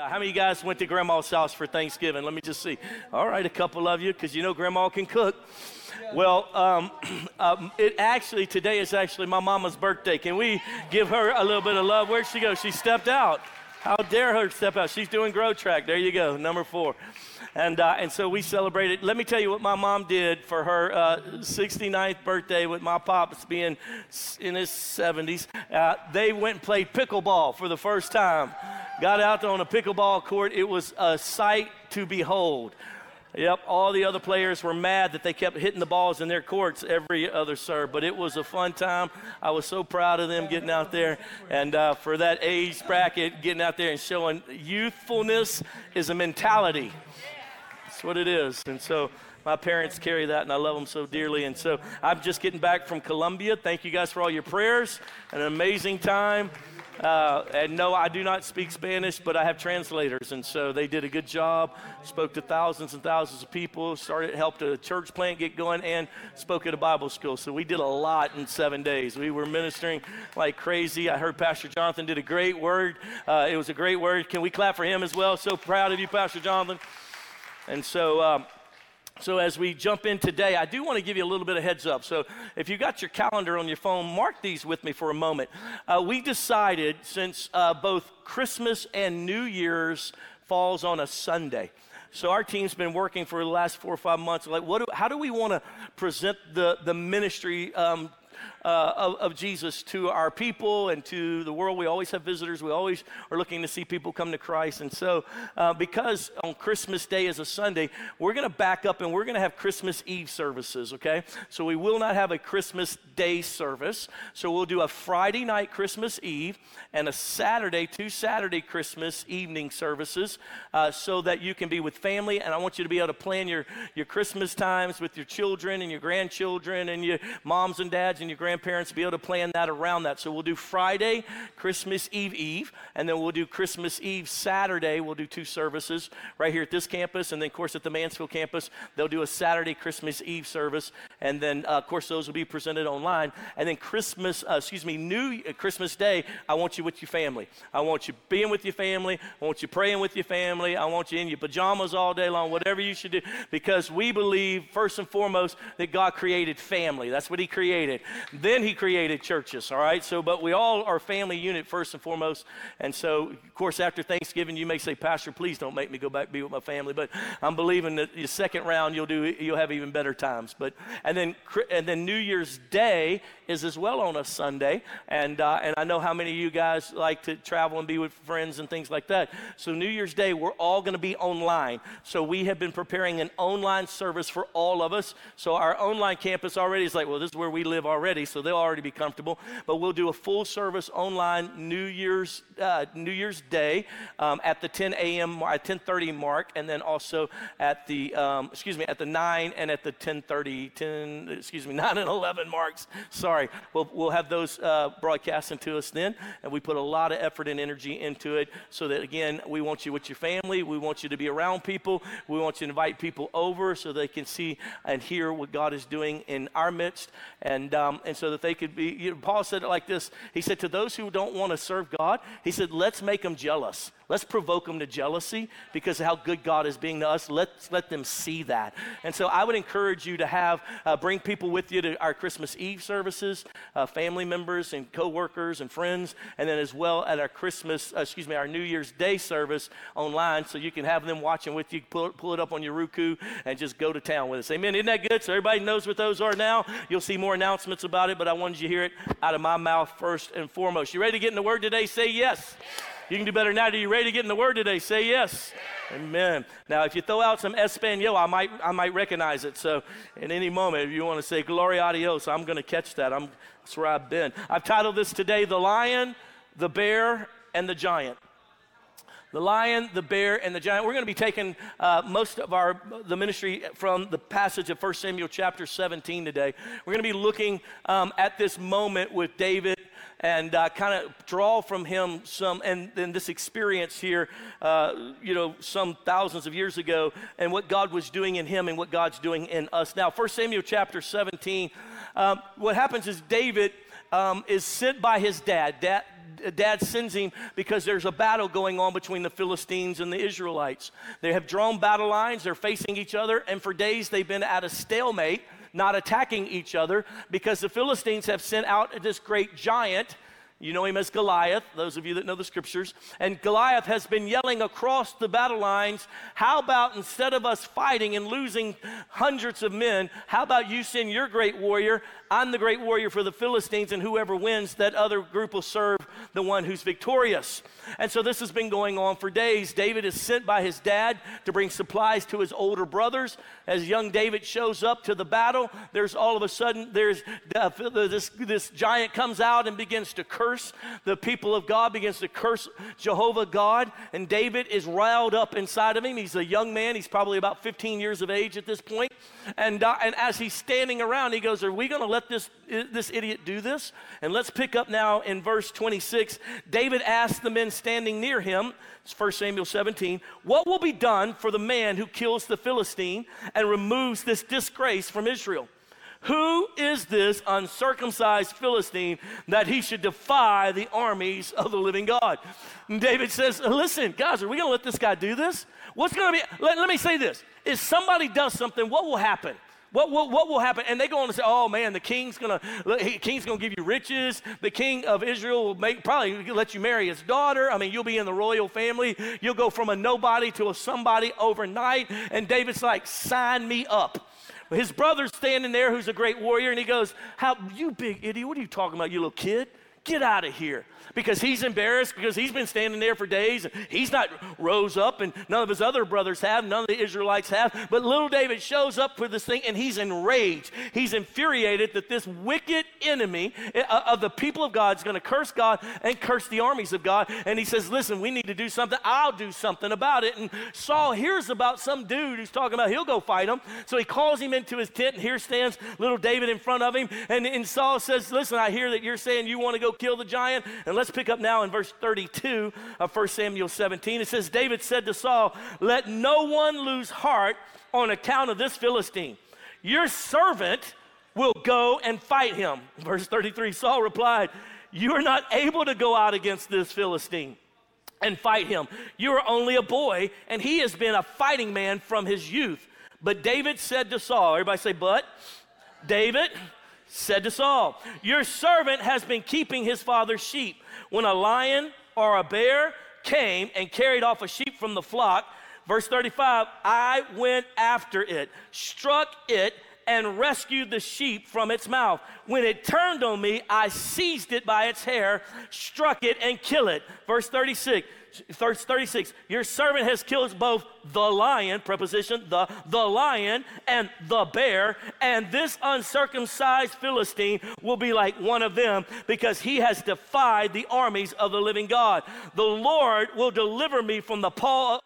Uh, how many of you guys went to grandma's house for Thanksgiving? Let me just see. All right, a couple of you, because you know grandma can cook. Well, um, um, it actually, today is actually my mama's birthday. Can we give her a little bit of love? Where'd she go? She stepped out. How dare her step out? She's doing Grow Track. There you go, number four. And, uh, and so we celebrated. Let me tell you what my mom did for her uh, 69th birthday with my pops being in his 70s. Uh, they went and played pickleball for the first time. Got out there on a pickleball court. It was a sight to behold. Yep, all the other players were mad that they kept hitting the balls in their courts every other serve, but it was a fun time. I was so proud of them getting out there, and uh, for that age bracket, getting out there and showing youthfulness is a mentality. That's what it is. And so my parents carry that, and I love them so dearly. And so I'm just getting back from Colombia. Thank you guys for all your prayers. An amazing time. Uh, and no, I do not speak Spanish, but I have translators, and so they did a good job. Spoke to thousands and thousands of people. Started helped a church plant get going, and spoke at a Bible school. So we did a lot in seven days. We were ministering like crazy. I heard Pastor Jonathan did a great word. Uh, it was a great word. Can we clap for him as well? So proud of you, Pastor Jonathan. And so, um, so as we jump in today, I do want to give you a little bit of heads up. So if you got your calendar on your phone, mark these with me for a moment. Uh, we decided since uh, both Christmas and New Year's falls on a Sunday. So our team's been working for the last four or five months. Like, what? Do, how do we want to present the the ministry um, uh, of, of, Jesus to our people and to the world. We always have visitors. We always are looking to see people come to Christ. And so, uh, because on Christmas Day is a Sunday, we're going to back up and we're going to have Christmas Eve services, okay? So, we will not have a Christmas Day service. So, we'll do a Friday night Christmas Eve and a Saturday, two Saturday Christmas evening services uh, so that you can be with family. And I want you to be able to plan your, your Christmas times with your children and your grandchildren and your moms and dads and your grandparents be able to plan that around that. So we'll do Friday, Christmas Eve Eve, and then we'll do Christmas Eve Saturday. We'll do two services right here at this campus, and then, of course, at the Mansfield campus, they'll do a Saturday Christmas Eve service, and then, uh, of course, those will be presented online. And then Christmas, uh, excuse me, New uh, Christmas Day, I want you with your family. I want you being with your family. I want you praying with your family. I want you in your pajamas all day long, whatever you should do, because we believe, first and foremost, that God created family. That's what He created. Then he created churches, all right? So, but we all are family unit first and foremost. And so, of course, after Thanksgiving, you may say, Pastor, please don't make me go back be with my family. But I'm believing that the second round you'll do, you'll have even better times. But and then and then New Year's Day is as well on a Sunday. And uh, and I know how many of you guys like to travel and be with friends and things like that. So New Year's Day, we're all going to be online. So we have been preparing an online service for all of us. So our online campus already is like, well, this is where we live already so they'll already be comfortable. But we'll do a full service online New Year's uh, New Year's Day um, at the 10 a.m. at 10:30 mark, and then also at the um, excuse me at the 9 and at the 10:30 10 excuse me 9 and 11 marks. Sorry, we'll we'll have those uh, broadcasting to us then, and we put a lot of effort and energy into it so that again we want you with your family, we want you to be around people, we want you to invite people over so they can see and hear what God is doing in our midst, and um, and so that they could be, you know, Paul said it like this. He said, To those who don't want to serve God, he said, Let's make them jealous. Let's provoke them to jealousy because of how good God is being to us. Let's let them see that. And so I would encourage you to have, uh, bring people with you to our Christmas Eve services, uh, family members and coworkers and friends, and then as well at our Christmas, uh, excuse me, our New Year's Day service online so you can have them watching with you. Pull, pull it up on your Roku and just go to town with us. Amen. Isn't that good? So everybody knows what those are now. You'll see more announcements about it, but I wanted you to hear it out of my mouth first and foremost. You ready to get in the Word today? Say yes. You can do better now. Are you ready to get in the Word today? Say yes. Amen. Now, if you throw out some Espanol, I might, I might recognize it. So, in any moment, if you want to say Gloria a Dios, I'm going to catch that. I'm, that's where I've been. I've titled this today The Lion, the Bear, and the Giant the lion, the bear, and the giant. We're going to be taking uh, most of our the ministry from the passage of 1 Samuel chapter 17 today. We're going to be looking um, at this moment with David and uh, kind of draw from him some, and then this experience here, uh, you know, some thousands of years ago, and what God was doing in him and what God's doing in us now. 1 Samuel chapter 17, um, what happens is David um, is sent by his dad. dad dad sends him because there's a battle going on between the Philistines and the Israelites. They have drawn battle lines, they're facing each other, and for days they've been at a stalemate, not attacking each other because the Philistines have sent out this great giant you know him as Goliath, those of you that know the scriptures. And Goliath has been yelling across the battle lines, How about instead of us fighting and losing hundreds of men, how about you send your great warrior? I'm the great warrior for the Philistines, and whoever wins, that other group will serve the one who's victorious. And so this has been going on for days. David is sent by his dad to bring supplies to his older brothers. As young David shows up to the battle, there's all of a sudden, there's uh, this, this giant comes out and begins to curse the people of God, begins to curse Jehovah God. And David is riled up inside of him. He's a young man. He's probably about 15 years of age at this point. And, uh, and as he's standing around, he goes, Are we going to let this, this idiot do this? And let's pick up now in verse 26. David asked the men standing near him, it's 1 Samuel 17, What will be done for the man who kills the Philistine and removes this disgrace from Israel? Who is this uncircumcised Philistine that he should defy the armies of the living God? And David says, Listen, guys, are we going to let this guy do this? What's going to be, let, let me say this. If somebody does something, what will happen? What, what, what, will happen? And they go on and say, oh man, the king's gonna, king's gonna give you riches. The king of Israel will make, probably let you marry his daughter. I mean, you'll be in the royal family. You'll go from a nobody to a somebody overnight. And David's like, sign me up. His brother's standing there, who's a great warrior, and he goes, How, you big idiot, what are you talking about, you little kid? Get out of here because he's embarrassed because he's been standing there for days and he's not rose up and none of his other brothers have, none of the Israelites have. But little David shows up for this thing and he's enraged. He's infuriated that this wicked enemy eh, uh, of the people of God is going to curse God and curse the armies of God. And he says, Listen, we need to do something. I'll do something about it. And Saul hears about some dude who's talking about he'll go fight him. So he calls him into his tent and here stands little David in front of him. And, and Saul says, Listen, I hear that you're saying you want to go kill the giant. And let's pick up now in verse 32 of 1 Samuel 17. It says, David said to Saul, Let no one lose heart on account of this Philistine. Your servant will go and fight him. Verse 33 Saul replied, You are not able to go out against this Philistine and fight him. You are only a boy, and he has been a fighting man from his youth. But David said to Saul, Everybody say, But David said to Saul, Your servant has been keeping his father's sheep. When a lion or a bear came and carried off a sheep from the flock, verse 35, I went after it, struck it, and rescued the sheep from its mouth. When it turned on me, I seized it by its hair, struck it, and killed it. Verse 36 verse 36 your servant has killed both the lion preposition the the lion and the bear and this uncircumcised philistine will be like one of them because he has defied the armies of the living god the lord will deliver me from the paw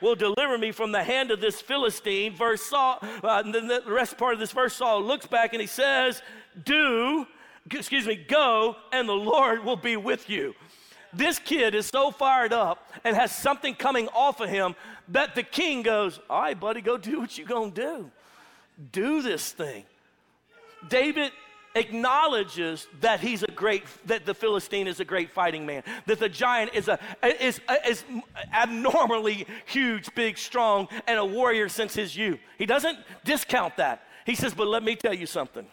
will deliver me from the hand of this Philistine. Verse Saul, uh, the, rest part of this verse, Saul looks back and he says, Do excuse me, go and the Lord will be with you. This kid is so fired up and has something coming off of him that the king goes, All right, buddy, go do what you're going to do. Do this thing. David acknowledges that he's a great that the philistine is a great fighting man that the giant is a is, is abnormally huge big strong and a warrior since his youth he doesn't discount that he says but let me tell you something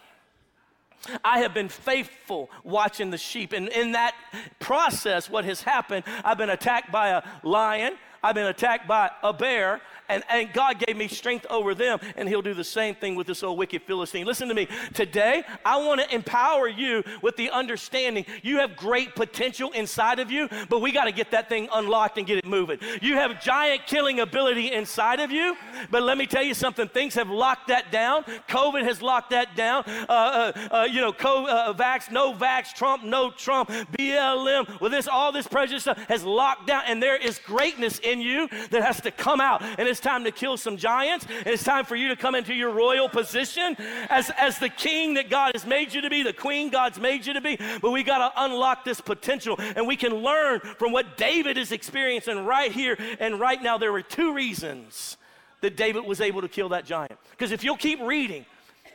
I have been faithful watching the sheep. And in that process, what has happened, I've been attacked by a lion, I've been attacked by a bear, and, and God gave me strength over them, and He'll do the same thing with this old wicked Philistine. Listen to me. Today, I want to empower you with the understanding you have great potential inside of you, but we got to get that thing unlocked and get it moving. You have giant killing ability inside of you, but let me tell you something things have locked that down. COVID has locked that down. Uh, uh, uh, you know, co- uh, vax, no vax, Trump, no Trump, BLM, with this, all this prejudice stuff has locked down, and there is greatness in you that has to come out. And it's time to kill some giants. And it's time for you to come into your royal position as, as the king that God has made you to be, the queen God's made you to be. But we got to unlock this potential. And we can learn from what David is experiencing right here and right now. There were two reasons that David was able to kill that giant. Because if you'll keep reading,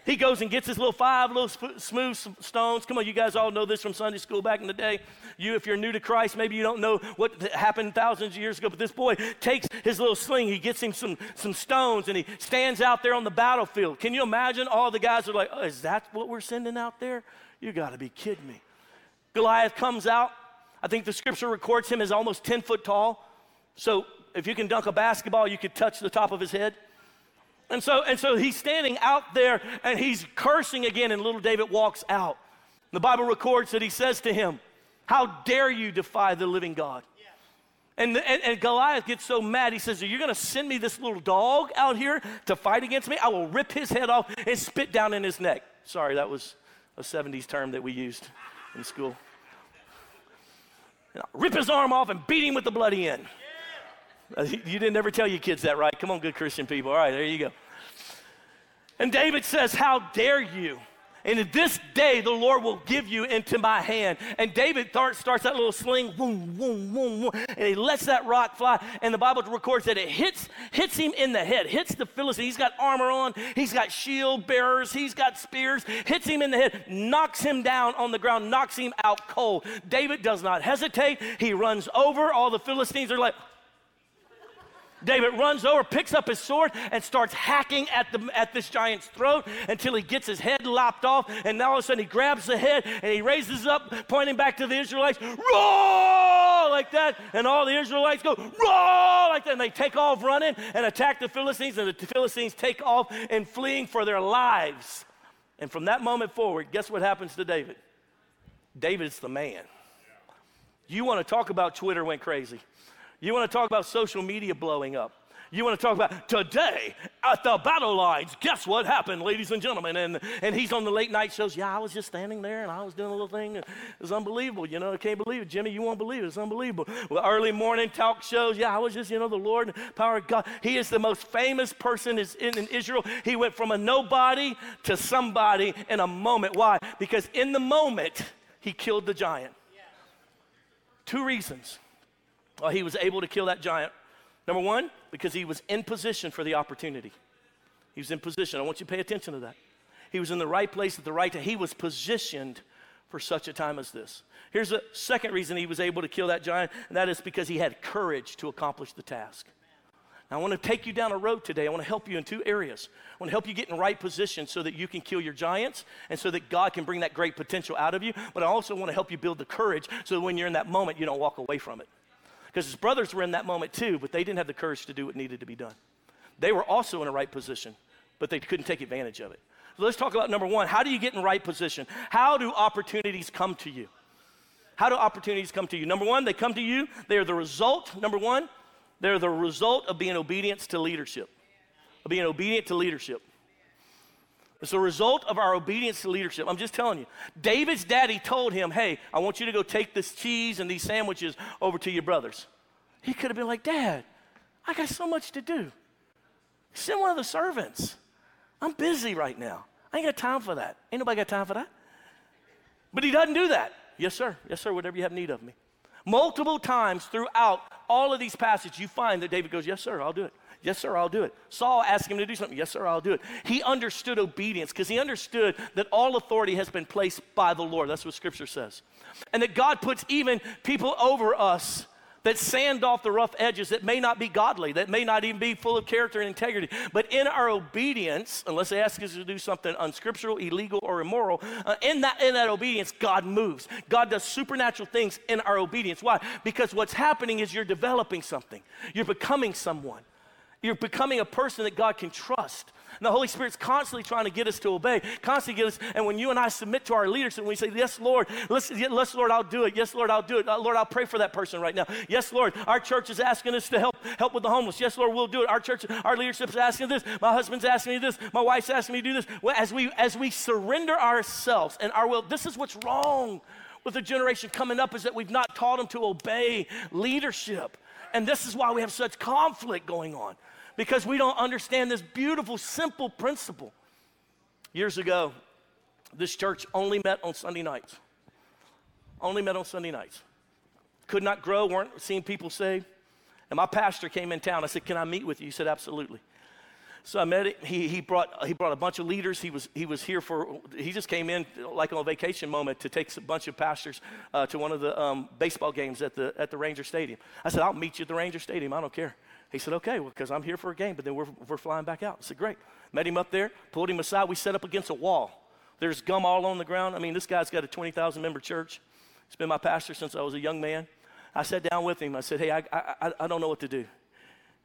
he goes and gets his little five little sp- smooth stones. Come on, you guys all know this from Sunday school back in the day. You, if you're new to Christ, maybe you don't know what happened thousands of years ago, but this boy takes his little sling, he gets him some, some stones, and he stands out there on the battlefield. Can you imagine all the guys are like, oh, is that what we're sending out there? You got to be kidding me. Goliath comes out. I think the scripture records him as almost 10 foot tall. So if you can dunk a basketball, you could touch the top of his head. And so, and so he's standing out there and he's cursing again, and little David walks out. The Bible records that he says to him, How dare you defy the living God? And, and, and, Goliath gets so mad, he says, Are you going to send me this little dog out here to fight against me? I will rip his head off and spit down in his neck. Sorry, that was a 70s term that we used in school. rip his arm off and beat him with the bloody end. You didn't ever tell your kids that, right? Come on, good Christian people. All right, there you go. And David says, How dare you? And in this day the Lord will give you into my hand. And David starts that little sling, boom, boom, boom, boom, and he lets that rock fly. And the Bible records that it hits, hits him in the head, hits the Philistine. He's got armor on, he's got shield bearers, he's got spears, hits him in the head, knocks him down on the ground, knocks him out cold. David does not hesitate. He runs over. All the Philistines are like, David runs over, picks up his sword, and starts hacking at, the, at this giant's throat until he gets his head lopped off. And now all of a sudden he grabs the head and he raises up, pointing back to the Israelites, roar like that. And all the Israelites go, roar like that. And they take off running and attack the Philistines. And the Philistines take off and fleeing for their lives. And from that moment forward, guess what happens to David? David's the man. You want to talk about Twitter went crazy. You want to talk about social media blowing up. You want to talk about today at the battle lines. Guess what happened, ladies and gentlemen? And, and he's on the late night shows. Yeah, I was just standing there and I was doing a little thing. It was unbelievable. You know, I can't believe it. Jimmy, you won't believe it. It's unbelievable. Well, early morning talk shows. Yeah, I was just, you know, the Lord, power of God. He is the most famous person in, in Israel. He went from a nobody to somebody in a moment. Why? Because in the moment, he killed the giant. Two reasons well, he was able to kill that giant. Number one, because he was in position for the opportunity. He was in position. I want you to pay attention to that. He was in the right place at the right time. He was positioned for such a time as this. Here's the second reason he was able to kill that giant, and that is because he had courage to accomplish the task. Now, I want to take you down a road today. I want to help you in two areas. I want to help you get in right position so that you can kill your giants and so that God can bring that great potential out of you. But I also want to help you build the courage so that when you're in that moment, you don't walk away from it. Because his brothers were in that moment too, but they didn't have the courage to do what needed to be done. They were also in a right position, but they couldn't take advantage of it. So let's talk about number one how do you get in right position? How do opportunities come to you? How do opportunities come to you? Number one, they come to you, they are the result, number one, they're the result of being obedient to leadership. Of being obedient to leadership. It's a result of our obedience to leadership. I'm just telling you. David's daddy told him, Hey, I want you to go take this cheese and these sandwiches over to your brothers. He could have been like, Dad, I got so much to do. Send one of the servants. I'm busy right now. I ain't got time for that. Ain't nobody got time for that. But he doesn't do that. Yes, sir. Yes, sir. Whatever you have need of me. Multiple times throughout all of these passages, you find that David goes, Yes, sir, I'll do it. Yes, sir, I'll do it. Saul asked him to do something. Yes, sir, I'll do it. He understood obedience because he understood that all authority has been placed by the Lord. That's what scripture says. And that God puts even people over us that sand off the rough edges that may not be godly, that may not even be full of character and integrity. But in our obedience, unless they ask us to do something unscriptural, illegal, or immoral, uh, in, that, in that obedience, God moves. God does supernatural things in our obedience. Why? Because what's happening is you're developing something, you're becoming someone. You're becoming a person that God can trust. And the Holy Spirit's constantly trying to get us to obey, constantly get us. And when you and I submit to our leaders and we say, Yes, Lord, let's, yes, Lord, I'll do it. Yes, Lord, I'll do it. Uh, Lord, I'll pray for that person right now. Yes, Lord, our church is asking us to help help with the homeless. Yes, Lord, we'll do it. Our church, our leadership is asking this. My husband's asking me this. My wife's asking me to do this. Well, as we as we surrender ourselves and our will, this is what's wrong with the generation coming up is that we've not taught them to obey leadership. And this is why we have such conflict going on because we don't understand this beautiful, simple principle. Years ago, this church only met on Sunday nights. Only met on Sunday nights. Could not grow, weren't seeing people saved. And my pastor came in town. I said, Can I meet with you? He said, Absolutely. So I met him. He, he, brought, he brought a bunch of leaders. He was, he was here for, he just came in like on a vacation moment to take a bunch of pastors uh, to one of the um, baseball games at the, at the Ranger Stadium. I said, I'll meet you at the Ranger Stadium. I don't care. He said, okay, well, because I'm here for a game, but then we're, we're flying back out. I said, great. Met him up there, pulled him aside. We set up against a wall. There's gum all on the ground. I mean, this guy's got a 20,000 member church. He's been my pastor since I was a young man. I sat down with him. I said, hey, I, I, I don't know what to do.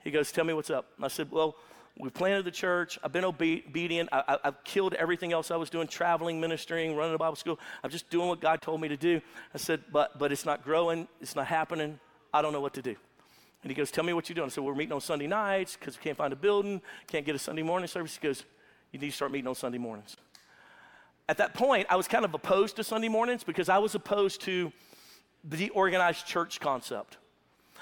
He goes, tell me what's up. I said, well, we planted the church. I've been obedient. I, have killed everything else I was doing, traveling, ministering, running a Bible school. I'm just doing what God told me to do. I said, but, but it's not growing. It's not happening. I don't know what to do. And he goes, tell me what you're doing. I said, we're meeting on Sunday nights because we can't find a building, can't get a Sunday morning service. He goes, you need to start meeting on Sunday mornings. At that point, I was kind of opposed to Sunday mornings because I was opposed to the organized church concept.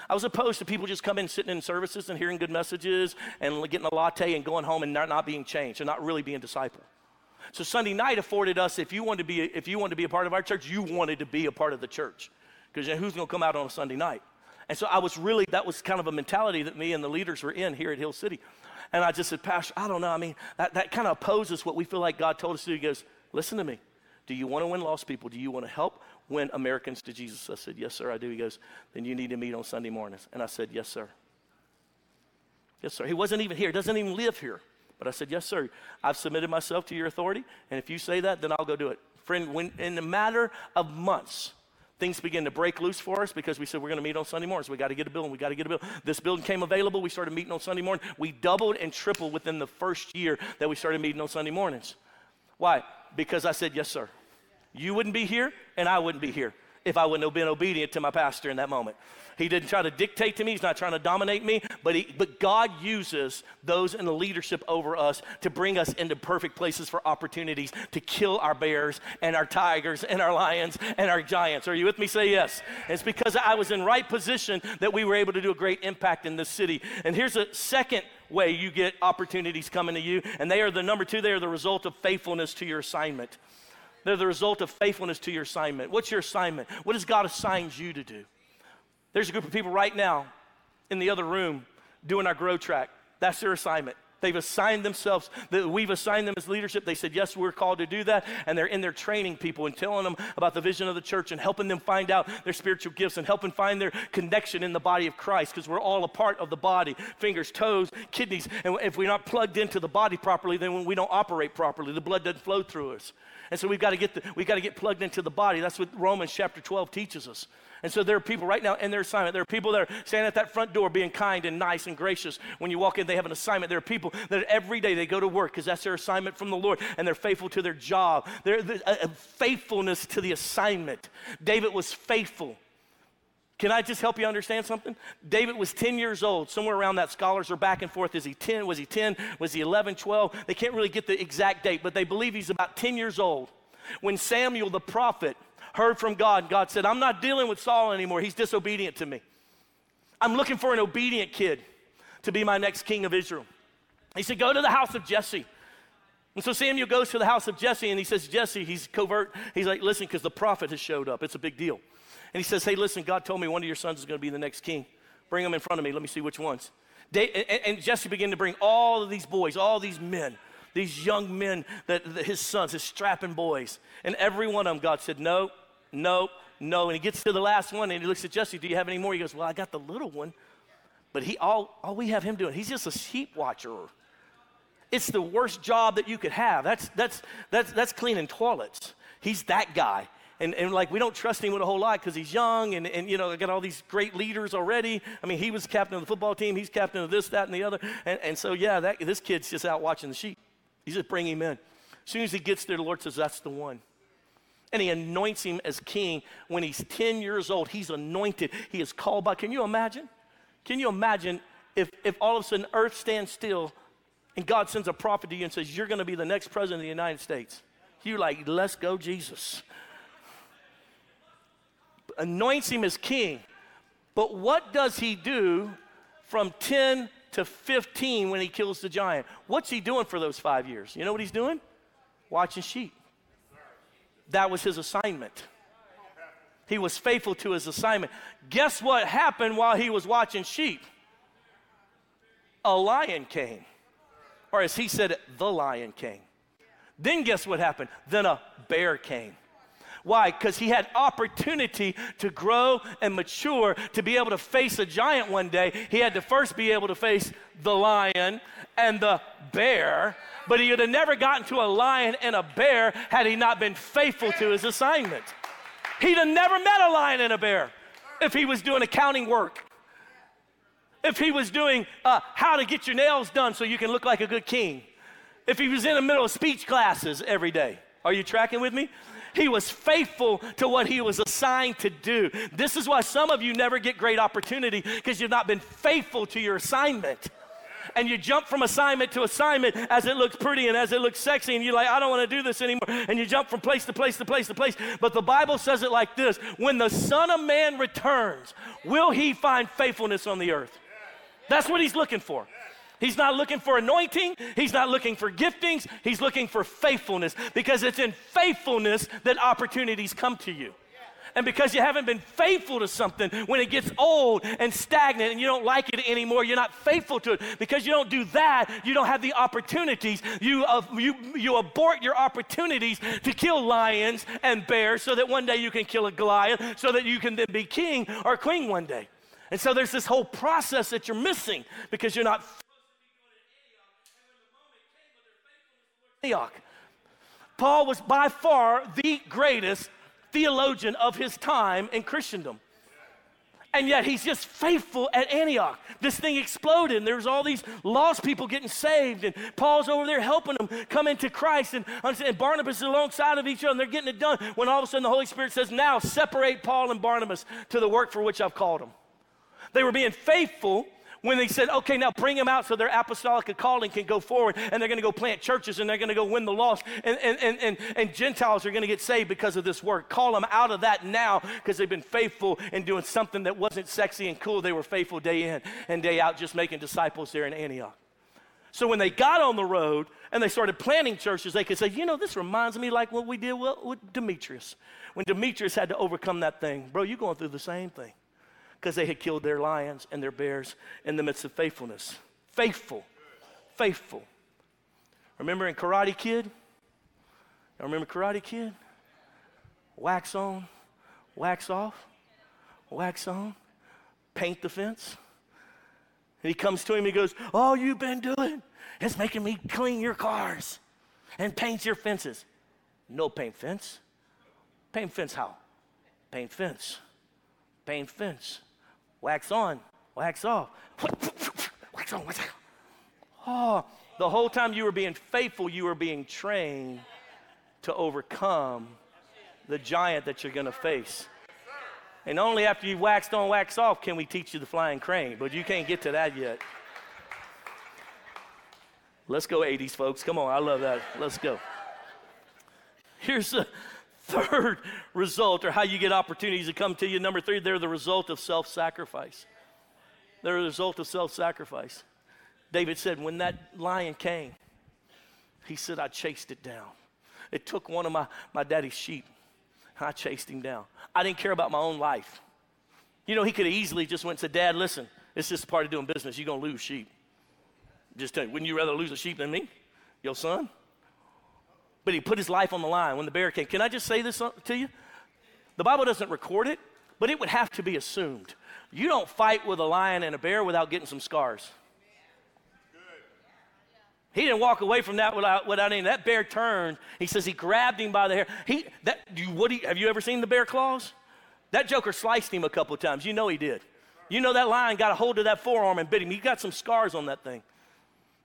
I was opposed to people just coming, sitting in services and hearing good messages and getting a latte and going home and not, not being changed and not really being discipled. So Sunday night afforded us, if you wanted to be, if you wanted to be a part of our church, you wanted to be a part of the church. Because you know, who's going to come out on a Sunday night? And so I was really, that was kind of a mentality that me and the leaders were in here at Hill City. And I just said, Pastor, I don't know. I mean, that, that kind of opposes what we feel like God told us to do. He goes, Listen to me. Do you want to win lost people? Do you want to help win Americans to Jesus? I said, Yes, sir, I do. He goes, Then you need to meet on Sunday mornings. And I said, Yes, sir. Yes, sir. He wasn't even here, doesn't even live here. But I said, Yes, sir. I've submitted myself to your authority. And if you say that, then I'll go do it. Friend, when, in a matter of months, things began to break loose for us because we said we're going to meet on Sunday mornings. We got to get a building. We got to get a building. This building came available. We started meeting on Sunday morning. We doubled and tripled within the first year that we started meeting on Sunday mornings. Why? Because I said, Yes, sir. You wouldn't be here, and I wouldn't be here if I wouldn't have been obedient to my pastor in that moment. He didn't try to dictate to me. He's not trying to dominate me. But, he, but God uses those in the leadership over us to bring us into perfect places for opportunities to kill our bears and our tigers and our lions and our giants. Are you with me? Say yes. It's because I was in right position that we were able to do a great impact in this city. And here's a second way you get opportunities coming to you. And they are the number two, they are the result of faithfulness to your assignment. They're the result of faithfulness to your assignment. What's your assignment? What has God assigned you to do? There's a group of people right now in the other room doing our grow track. That's their assignment. They've assigned themselves, that we've assigned them as leadership. They said, Yes, we're called to do that. And they're in there training people and telling them about the vision of the church and helping them find out their spiritual gifts and helping find their connection in the body of Christ because we're all a part of the body fingers, toes, kidneys. And if we're not plugged into the body properly, then we don't operate properly. The blood doesn't flow through us. And so we've got to get the, we've got to get plugged into the body. That's what Romans chapter 12 teaches us. And so there are people right now in their assignment. There are people that are standing at that front door being kind and nice and gracious. When you walk in, they have an assignment. There are people that every day they go to work because that's their assignment from the Lord and they're faithful to their job. They're a, a uh, uh, faithfulness to the assignment. David was faithful. Can I just help you understand something? David was 10 years old, somewhere around that. Scholars are back and forth. Is he 10? Was he 10? Was he 11, 12? They can't really get the exact date, but they believe he's about 10 years old. When Samuel the prophet heard from God. God said, I'm not dealing with Saul anymore. He's disobedient to me. I'm looking for an obedient kid to be my next king of Israel. He said, Go to the house of Jesse. And so Samuel goes to the house of Jesse and he says, Jesse, he's covert. He's like, Listen, because the prophet has showed up. It's a big deal. And he says, Hey, listen, God told me one of your sons is going to be the next king. Bring them in front of me. Let me see which ones. and Jesse began to bring all of these boys, all these men these young men, that, that, his sons, his strapping boys. And every one of them, God said, No, no, no. And he gets to the last one and he looks at Jesse, Do you have any more? He goes, Well, I got the little one. But he all, all we have him doing, he's just a sheep watcher. It's the worst job that you could have. That's, that's, that's, that's cleaning toilets. He's that guy. And, and like we don't trust him with a whole lot because he's young and, and you know, got all these great leaders already. I mean, he was captain of the football team, he's captain of this, that, and the other. And, and so, yeah, that, this kid's just out watching the sheep. He's just bringing him in. As soon as he gets there, the Lord says, That's the one and he anoints him as king when he's 10 years old. He's anointed. He is called by. Can you imagine? Can you imagine if, if all of a sudden earth stands still and God sends a prophet to you and says, You're going to be the next president of the United States? You're like, Let's go, Jesus. Anoints him as king. But what does he do from 10 to 15 when he kills the giant? What's he doing for those five years? You know what he's doing? Watching sheep. That was his assignment. He was faithful to his assignment. Guess what happened while he was watching sheep? A lion came. or as he said the lion came. Then guess what happened? Then a bear came. Why? Because he had opportunity to grow and mature to be able to face a giant one day. He had to first be able to face the lion and the bear, but he would have never gotten to a lion and a bear had he not been faithful to his assignment. He'd have never met a lion and a bear if he was doing accounting work. If he was doing uh, how to get your nails done so you can look like a good king. If he was in the middle of speech classes every day. Are you tracking with me? He was faithful to what he was assigned to do. This is why some of you never get great opportunity because you've not been faithful to your assignment. And you jump from assignment to assignment as it looks pretty and as it looks sexy, and you're like, I don't want to do this anymore. And you jump from place to place to place to place. But the Bible says it like this When the Son of Man returns, will he find faithfulness on the earth? That's what he's looking for. He's not looking for anointing. He's not looking for giftings. He's looking for faithfulness because it's in faithfulness that opportunities come to you. And because you haven't been faithful to something, when it gets old and stagnant and you don't like it anymore, you're not faithful to it. Because you don't do that, you don't have the opportunities. You, uh, you, you abort your opportunities to kill lions and bears so that one day you can kill a Goliath, so that you can then be king or queen one day. And so there's this whole process that you're missing because you're not Antioch. Paul was by far the greatest theologian of his time in Christendom. And yet he's just faithful at Antioch. This thing exploded, and there's all these lost people getting saved, and Paul's over there helping them come into Christ, and, and Barnabas is alongside of each other, and they're getting it done. When all of a sudden the Holy Spirit says, Now separate Paul and Barnabas to the work for which I've called them. They were being faithful when they said, okay, now bring them out so their apostolic calling can go forward and they're going to go plant churches and they're going to go win the lost and, and, and, and, and Gentiles are going to get saved because of this work. Call them out of that now because they've been faithful in doing something that wasn't sexy and cool. They were faithful day in and day out, just making disciples there in Antioch. So when they got on the road and they started planting churches, they could say, you know, this reminds me like what we did with Demetrius. When Demetrius had to overcome that thing, bro, you're going through the same thing because they had killed their lions and their bears in the midst of faithfulness. Faithful. Faithful. Remember in Karate Kid? I remember Karate Kid? Wax on, wax off, wax on, paint the fence. And he comes to him, he goes, All you've been doing is making me clean your cars and paint your fences. No paint fence. Paint fence how? Paint fence. Paint fence wax on, wax off, wax on, wax off. Oh, the whole time you were being faithful, you were being trained to overcome the giant that you're going to face. And only after you've waxed on, wax off can we teach you the flying crane, but you can't get to that yet. Let's go, 80s folks. Come on, I love that. Let's go. Here's a, third result, or how you get opportunities to come to you. Number three, they're the result of self sacrifice. They're the result of self sacrifice. David said, When that lion came, he said, I chased it down. It took one of my, my daddy's sheep, and I chased him down. I didn't care about my own life. You know, he could have easily just went and said, Dad, listen, it's just part of doing business. You're going to lose sheep. Just tell you, wouldn't you rather lose a sheep than me, your son? But he put his life on the line when the bear came. Can I just say this uh, to you? The Bible doesn't record it, but it would have to be assumed. You don't fight with a lion and a bear without getting some scars. He didn't walk away from that without, without any. That bear turned. He says he grabbed him by the hair. He, that, you, what he, have you ever seen the bear claws? That joker sliced him a couple times. You know he did. You know that lion got a hold of that forearm and bit him. He got some scars on that thing.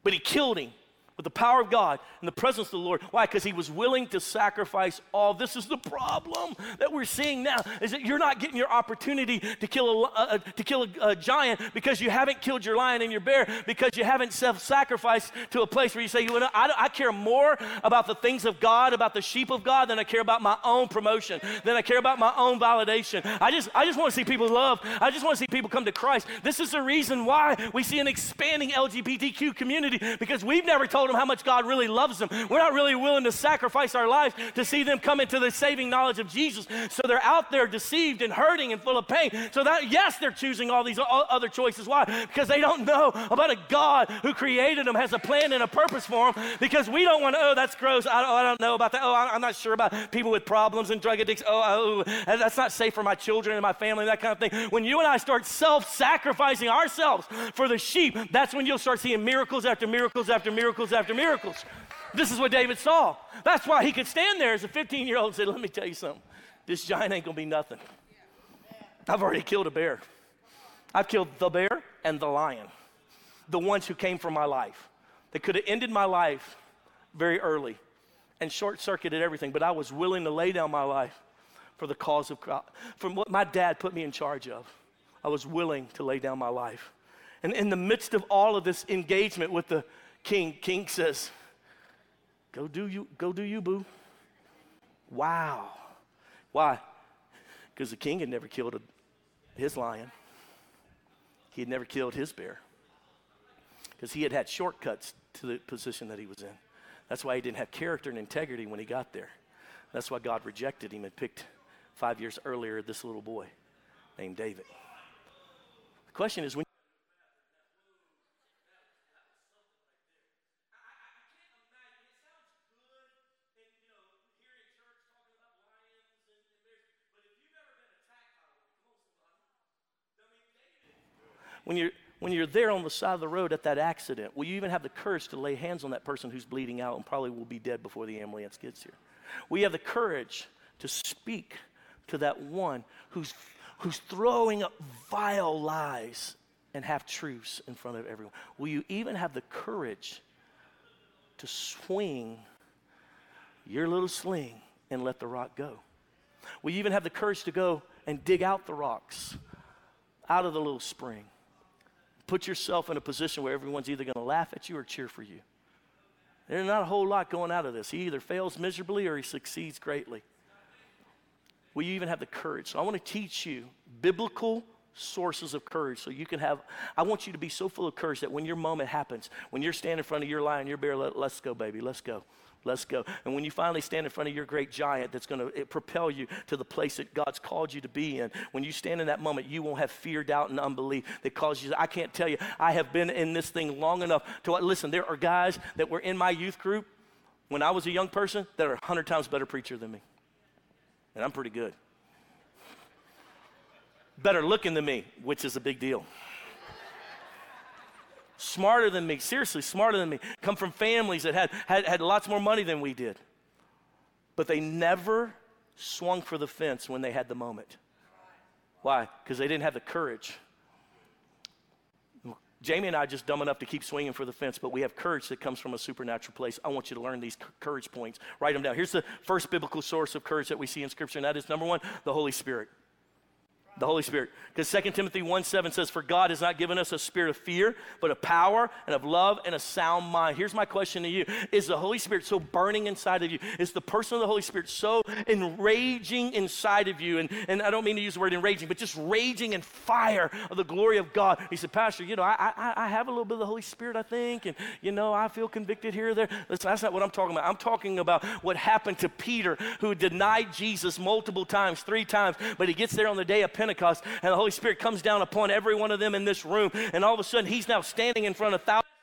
But he killed him with the power of God and the presence of the Lord. Why? Because he was willing to sacrifice all. This is the problem that we're seeing now is that you're not getting your opportunity to kill a, uh, to kill a, a, giant because you haven't killed your lion and your bear because you haven't self-sacrificed to a place where you say, you know, I, I care more about the things of God, about the sheep of God, than I care about my own promotion, than I care about my own validation. I just, I just want to see people love. I just want to see people come to Christ. This is the reason why we see an expanding LGBTQ community because we've never told them how much God really loves them. We're not really willing to sacrifice our lives to see them come into the saving knowledge of Jesus. So they're out there deceived and hurting and full of pain. So that, yes, they're choosing all these other choices. Why? Because they don't know about a God who created them, has a plan and a purpose for them. Because we don't want to, oh, that's gross. I don't, I don't know about that. Oh, I'm not sure about people with problems and drug addicts. Oh, oh, that's not safe for my children and my family, that kind of thing. When you and I start self sacrificing ourselves for the sheep, that's when you'll start seeing miracles after miracles after miracles after miracles. This is what David saw. That's why he could stand there as a 15 year old and say, Let me tell you something. This giant ain't gonna be nothing. I've already killed a bear. I've killed the bear and the lion, the ones who came for my life. They could have ended my life very early and short circuited everything, but I was willing to lay down my life for the cause of God, from what my dad put me in charge of. I was willing to lay down my life. And in the midst of all of this engagement with the king, King says, Go do you, go do you, boo. Wow. Why? Because the king had never killed a, his lion. He had never killed his bear. Because he had had shortcuts to the position that he was in. That's why he didn't have character and integrity when he got there. That's why God rejected him and picked five years earlier this little boy named David. The question is when when you're when you're there on the side of the road at that accident, will you even have the courage to lay hands on that person who's bleeding out and probably will be dead before the ambulance gets here? Will you have the courage to speak to that one who's, who's throwing up vile lies and half truths in front of everyone? Will you even have the courage to swing your little sling and let the rock go? Will you even have the courage to go and dig out the rocks out of the little spring? Put yourself in a position where everyone's either going to laugh at you or cheer for you. There's not a whole lot going out of this. He either fails miserably or he succeeds greatly. Will you even have the courage? So I want to teach you biblical sources of courage so you can have i want you to be so full of courage that when your moment happens when you're standing in front of your lion your bear let, us go baby let's go let's go and when you finally stand in front of your great giant that's going to propel you to the place that god's called you to be in when you stand in that moment you won't have fear doubt and unbelief that causes you i can't tell you i have been in this thing long enough to listen there are guys that were in my youth group when i was a young person that are 100 times better preacher than me and I'm pretty good. Better looking than me, which is a big deal. Smarter than me, seriously, smarter than me. Come from families that had, had, had lots more money than we did. But they never swung for the fence when they had the moment. Why? Because they didn't have the courage Jamie and I are just dumb enough to keep swinging for the fence, but we have courage that comes from a supernatural place. I want you to learn these courage points. Write them down. Here's the first biblical source of courage that we see in Scripture, and that is number one, the Holy Spirit the Holy Spirit. Because 2 Timothy 1 7 says, For God has not given us a spirit of fear, but of power and of love and a sound mind. Here's my question to you Is the Holy Spirit so burning inside of you? Is the person of the Holy Spirit so enraging inside of you? And, and I don't mean to use the word enraging, but just raging in fire of the glory of God. He said, Pastor, you know, I, I, I have a little bit of the Holy Spirit, I think, and, you know, I feel convicted here or there. Listen, that's not what I'm talking about. I'm talking about what happened to Peter, who denied Jesus multiple times, three times, but he gets there on the day of Pentecost Pentecost, and the Holy Spirit comes down upon every one of them in this room, and all of a sudden he's now standing in front of thousands.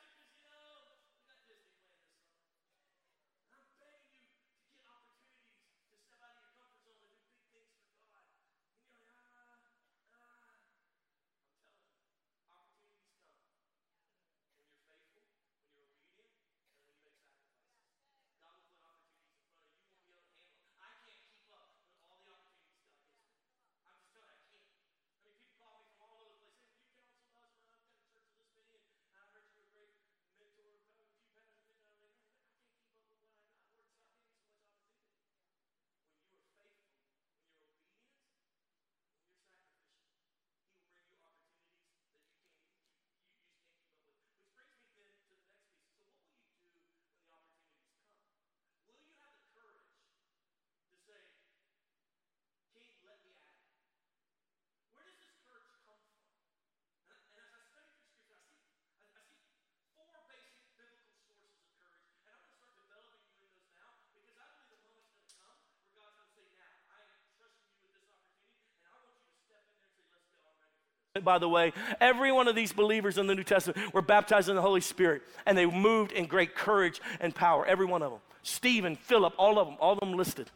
By the way, every one of these believers in the New Testament were baptized in the Holy Spirit, and they moved in great courage and power. Every one of them. Stephen, Philip, all of them, all of them listed.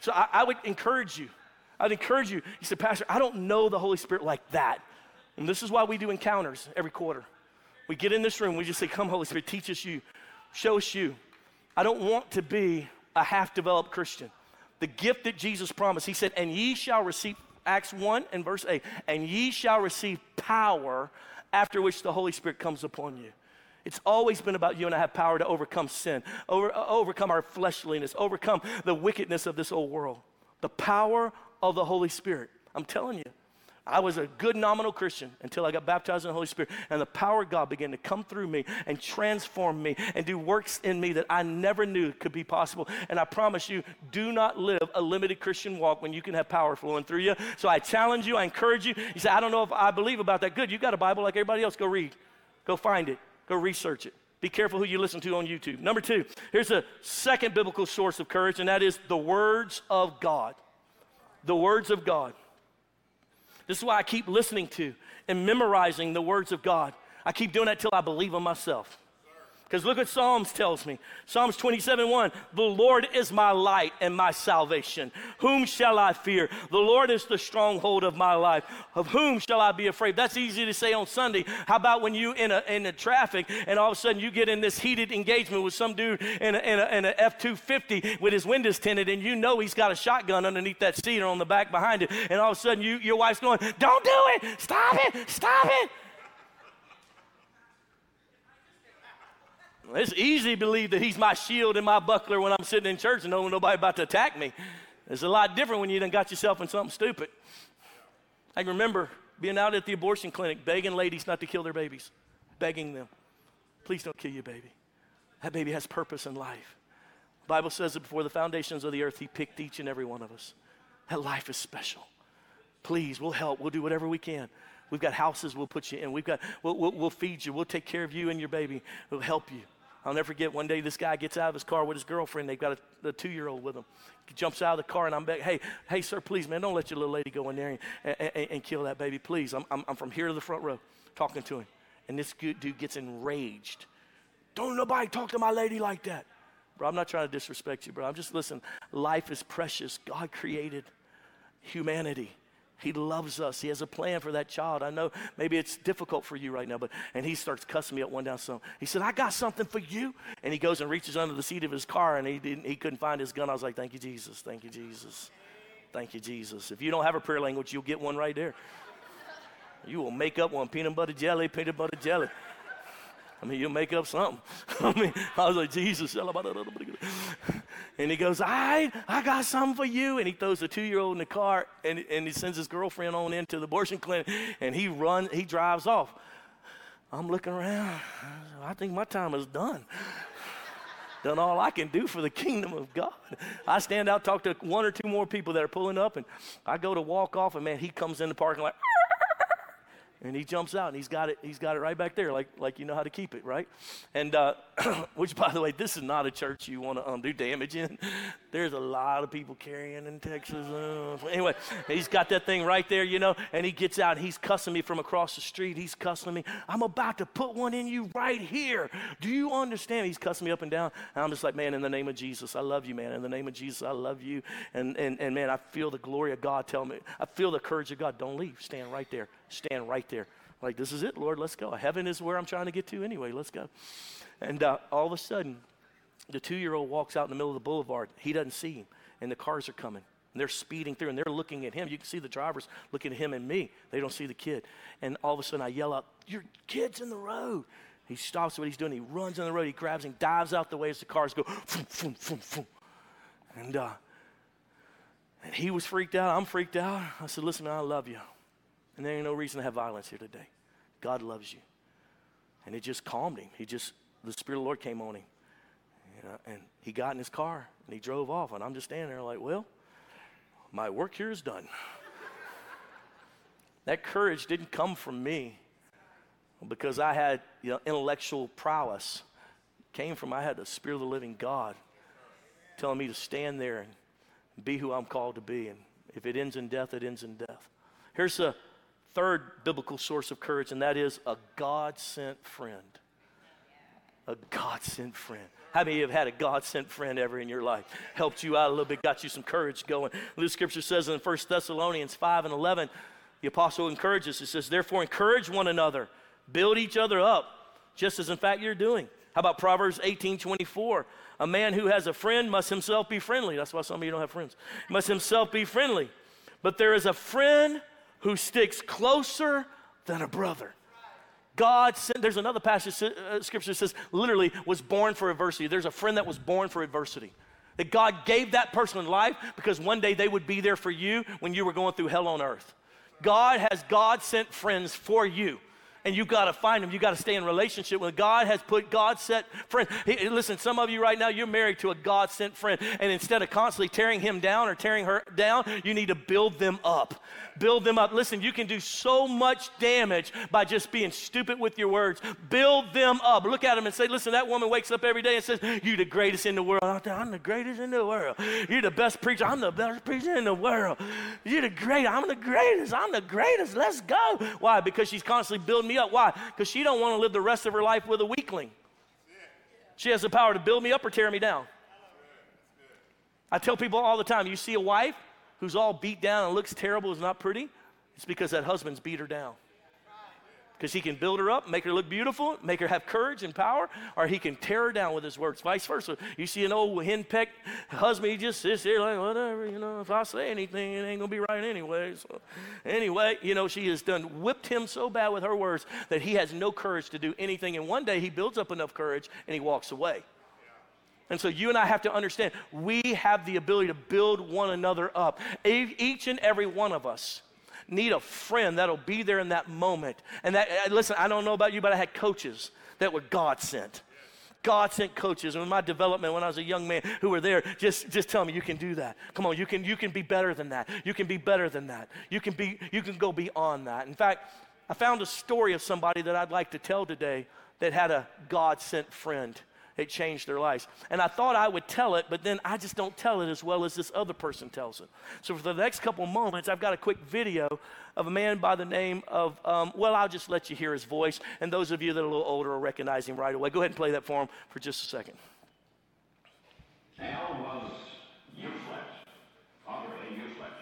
So I, I would encourage you. I'd encourage you. He said, Pastor, I don't know the Holy Spirit like that. And this is why we do encounters every quarter. We get in this room, we just say, Come, Holy Spirit, teach us you, show us you. I don't want to be a half developed Christian. The gift that Jesus promised, he said, And ye shall receive, Acts 1 and verse 8, and ye shall receive power after which the Holy Spirit comes upon you. It's always been about you and I have power to overcome sin, over, uh, overcome our fleshliness, overcome the wickedness of this old world. The power of the Holy Spirit. I'm telling you, I was a good nominal Christian until I got baptized in the Holy Spirit, and the power of God began to come through me and transform me and do works in me that I never knew could be possible. And I promise you, do not live a limited Christian walk when you can have power flowing through you. So I challenge you, I encourage you. You say, I don't know if I believe about that. Good, you got a Bible like everybody else. Go read, go find it, go research it. Be careful who you listen to on YouTube. Number two, here's a second biblical source of courage, and that is the words of God. The words of God. This is why I keep listening to and memorizing the words of God. I keep doing that till I believe them myself. Because look what Psalms tells me. Psalms 27 1 The Lord is my light and my salvation. Whom shall I fear? The Lord is the stronghold of my life. Of whom shall I be afraid? That's easy to say on Sunday. How about when you in a in a traffic and all of a sudden you get in this heated engagement with some dude in a, in a, in a F 250 with his windows tinted and you know he's got a shotgun underneath that seat or on the back behind it. And all of a sudden you, your wife's going, Don't do it! Stop it! Stop it! It's easy to believe that he's my shield and my buckler when I'm sitting in church and knowing nobody about to attack me. It's a lot different when you done got yourself in something stupid. I can remember being out at the abortion clinic begging ladies not to kill their babies, begging them, please don't kill your baby. That baby has purpose in life. The Bible says that before the foundations of the earth, he picked each and every one of us. That life is special. Please, we'll help. We'll do whatever we can. We've got houses we'll put you in. We've got, we'll, we'll, we'll feed you. We'll take care of you and your baby. We'll help you. I'll never forget one day this guy gets out of his car with his girlfriend. They've got a, a two year old with him. He jumps out of the car and I'm back. Hey, hey, sir, please, man, don't let your little lady go in there and, and, and kill that baby, please. I'm, I'm, I'm, from here to the front row talking to him. And this dude gets enraged. Don't nobody talk to my lady like that. Bro, I'm not trying to disrespect you, bro. I'm just, listen, life is precious. God created humanity. He loves us. He has a plan for that child. I know maybe it's difficult for you right now, but and he starts cussing me up one down some. He said, I got something for you. And he goes and reaches under the seat of his car and he didn't he couldn't find his gun. I was like, Thank you, Jesus. Thank you, Jesus. Thank you, Jesus. If you don't have a prayer language, you'll get one right there. You will make up one peanut butter jelly, peanut butter jelly. I mean, you'll make up something. I mean, I was like, Jesus. And he goes, I, I got something for you. And he throws the two-year-old in the car and, and he sends his girlfriend on into the abortion clinic and he runs, he drives off. I'm looking around. I think my time is done. done all I can do for the kingdom of God. I stand out, talk to one or two more people that are pulling up, and I go to walk off, and man, he comes in the parking lot and he jumps out and he's got it he's got it right back there like like you know how to keep it right? And uh, which by the way this is not a church you want to um, do damage in. There's a lot of people carrying in texas. Uh, anyway he's got that thing right there you know and he gets out. He's cussing me from across the street. He's cussing me. I'm about to put one in you right here. Do you understand? He's cussing me up and down. And i'm just like man in the name of jesus i love you man. In the name of jesus i love you. And and, and man i feel the glory of god tell me i feel the courage of god. Don't leave. Stand right there. Stand right there. Like, this is it, Lord, let's go. Heaven is where I'm trying to get to anyway, let's go. And uh, all of a sudden, the two year old walks out in the middle of the boulevard. He doesn't see him, and the cars are coming. And they're speeding through and they're looking at him. You can see the drivers looking at him and me. They don't see the kid. And all of a sudden, I yell out, Your kid's in the road. He stops what he's doing. He runs on the road. He grabs and dives out the way as the cars go, boom, boom, boom, boom. And, uh, and he was freaked out. I'm freaked out. I said, Listen, I love you. And there ain't no reason to have violence here today. God loves you. And it just calmed him. He just, the Spirit of the Lord came on him. You uh, know, and he got in his car and he drove off. And I'm just standing there like, well, my work here is done. that courage didn't come from me because I had you know, intellectual prowess. Came from I had the Spirit of the living God telling me to stand there and be who I'm called to be. And if it ends in death, it ends in death. Here's a third biblical source of courage, and that is a God sent friend. A God sent friend. How many of you have had a God sent friend ever in your life? Helped you out a little bit, got you some courage going. The scripture says in 1 Thessalonians 5 and 11, the apostle encourages, it says, Therefore, encourage one another, build each other up, just as in fact you're doing. How about Proverbs 18 24? A man who has a friend must himself be friendly. That's why some of you don't have friends. Must himself be friendly. But there is a friend who sticks closer than a brother. God sent, there's another passage, uh, scripture says, literally, was born for adversity. There's a friend that was born for adversity. That God gave that person in life because one day they would be there for you when you were going through hell on earth. God has God sent friends for you and you got to find them. You got to stay in relationship with God has put God sent friend. Listen, some of you right now you're married to a God sent friend, and instead of constantly tearing him down or tearing her down, you need to build them up build them up. Listen, you can do so much damage by just being stupid with your words. Build them up. Look at them and say, listen, that woman wakes up every day and says, You're the greatest in the world. I'm the greatest in the world. You're the best preacher. I'm the best preacher in the world. You're the greatest. I'm the greatest. I'm the greatest. Let's go. Why? Because she's constantly building me up. Why? Because she don't want to live the rest of her life with a weakling. She has the power to build me up or tear me down. I tell people all the time, you see a wife, who's all beat down and looks terrible, is not pretty, it's because that husband's beat her down. Because he can build her up, make her look beautiful, make her have courage and power, or he can tear her down with his words. Vice versa. You see an old henpecked husband, he just sits there like, whatever, you know, if I say anything, it ain't to be right anyway. So, anyway, you know, she has done whipped him so bad with her words that he has no courage to do anything. And one day he builds up enough courage and he walks away. And so you and I have to understand we have the ability to build one another up. Each and every one of us need a friend that'll be there in that moment. And that, uh, listen, I don't know about you, but I had coaches that were God sent. God sent coaches in my development when I was a young man who were there just, just tell me you can do that. Come on, you can, you can be better than that. You can be better than that. You can, be, you can go beyond that. In fact, I found a story of somebody that I'd like to tell today that had a God sent friend it changed their lives. And I thought I would tell it, but then I just don't tell it as well as this other person tells it. So for the next couple moments, I've got a quick video of a man by the name of, um, well, I'll just let you hear his voice. And those of you that are a little older will recognize him right away. Go ahead and play that for him for just a second. Al was useless, utterly useless.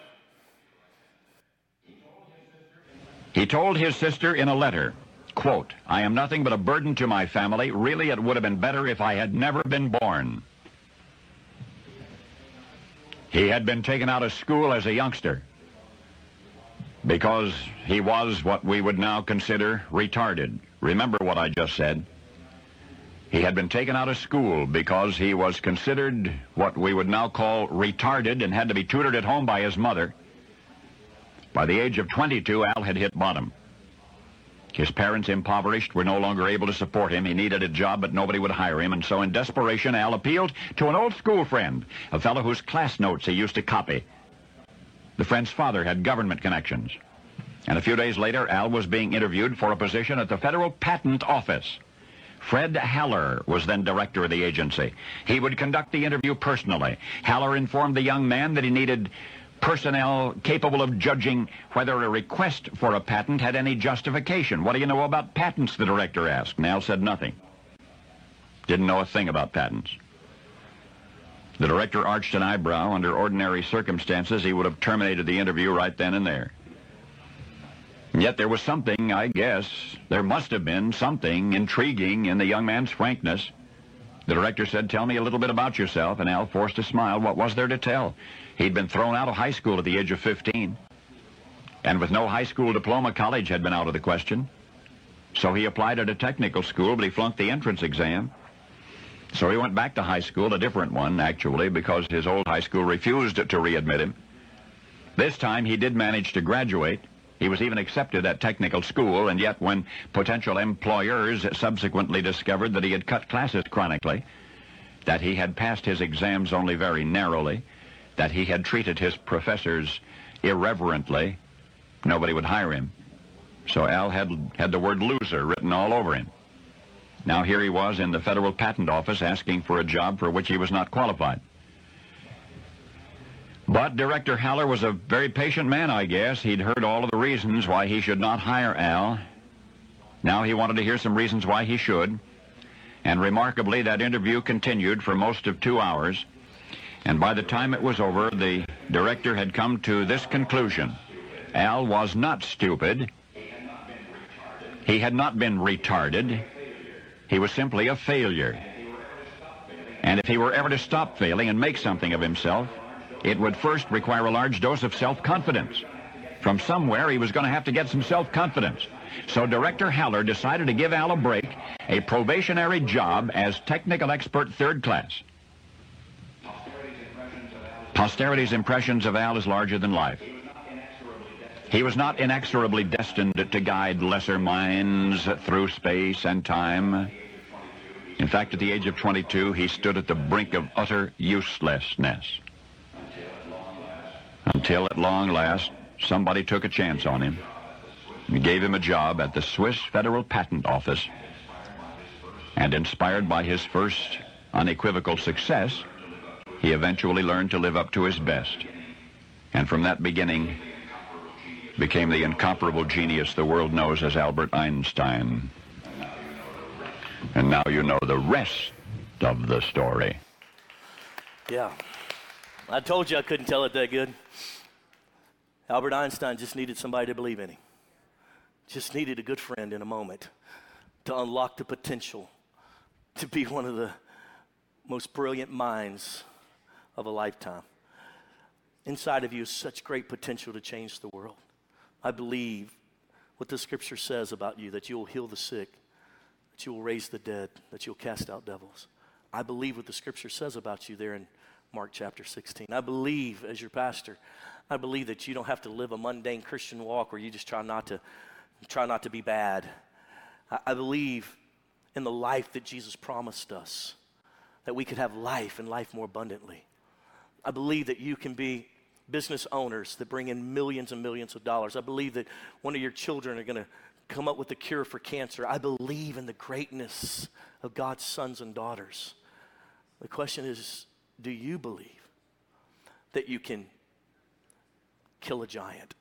He told his sister in a letter, Quote, I am nothing but a burden to my family. Really, it would have been better if I had never been born. He had been taken out of school as a youngster because he was what we would now consider retarded. Remember what I just said. He had been taken out of school because he was considered what we would now call retarded and had to be tutored at home by his mother. By the age of 22, Al had hit bottom. His parents, impoverished, were no longer able to support him. He needed a job, but nobody would hire him. And so in desperation, Al appealed to an old school friend, a fellow whose class notes he used to copy. The friend's father had government connections. And a few days later, Al was being interviewed for a position at the Federal Patent Office. Fred Haller was then director of the agency. He would conduct the interview personally. Haller informed the young man that he needed personnel capable of judging whether a request for a patent had any justification. What do you know about patents, the director asked. Nell said nothing. Didn't know a thing about patents. The director arched an eyebrow. Under ordinary circumstances, he would have terminated the interview right then and there. And yet there was something, I guess, there must have been something intriguing in the young man's frankness. The director said, tell me a little bit about yourself, and Al forced a smile. What was there to tell? He'd been thrown out of high school at the age of 15. And with no high school diploma, college had been out of the question. So he applied at a technical school, but he flunked the entrance exam. So he went back to high school, a different one, actually, because his old high school refused to readmit him. This time he did manage to graduate. He was even accepted at technical school, and yet when potential employers subsequently discovered that he had cut classes chronically, that he had passed his exams only very narrowly, that he had treated his professors irreverently, nobody would hire him. So Al had, had the word loser written all over him. Now here he was in the Federal Patent Office asking for a job for which he was not qualified. But Director Haller was a very patient man, I guess. He'd heard all of the reasons why he should not hire Al. Now he wanted to hear some reasons why he should. And remarkably, that interview continued for most of two hours. And by the time it was over, the director had come to this conclusion. Al was not stupid. He had not been retarded. He was simply a failure. And if he were ever to stop failing and make something of himself, it would first require a large dose of self-confidence. From somewhere, he was going to have to get some self-confidence. So Director Haller decided to give Al a break, a probationary job as technical expert third class. Posterity's impressions of Al is larger than life. He was not inexorably destined to guide lesser minds through space and time. In fact, at the age of 22, he stood at the brink of utter uselessness until at long last somebody took a chance on him and gave him a job at the Swiss Federal Patent Office. And inspired by his first unequivocal success, he eventually learned to live up to his best. And from that beginning, became the incomparable genius the world knows as Albert Einstein. And now you know the rest of the story. Yeah. I told you I couldn't tell it that good. Albert Einstein just needed somebody to believe in him, just needed a good friend in a moment to unlock the potential to be one of the most brilliant minds of a lifetime. Inside of you is such great potential to change the world. I believe what the scripture says about you that you will heal the sick, that you will raise the dead, that you'll cast out devils. I believe what the scripture says about you there in Mark chapter 16. I believe, as your pastor, I believe that you don't have to live a mundane Christian walk where you just try not to try not to be bad. I, I believe in the life that Jesus promised us, that we could have life and life more abundantly. I believe that you can be business owners that bring in millions and millions of dollars. I believe that one of your children are going to come up with a cure for cancer. I believe in the greatness of God's sons and daughters. The question is do you believe that you can kill a giant?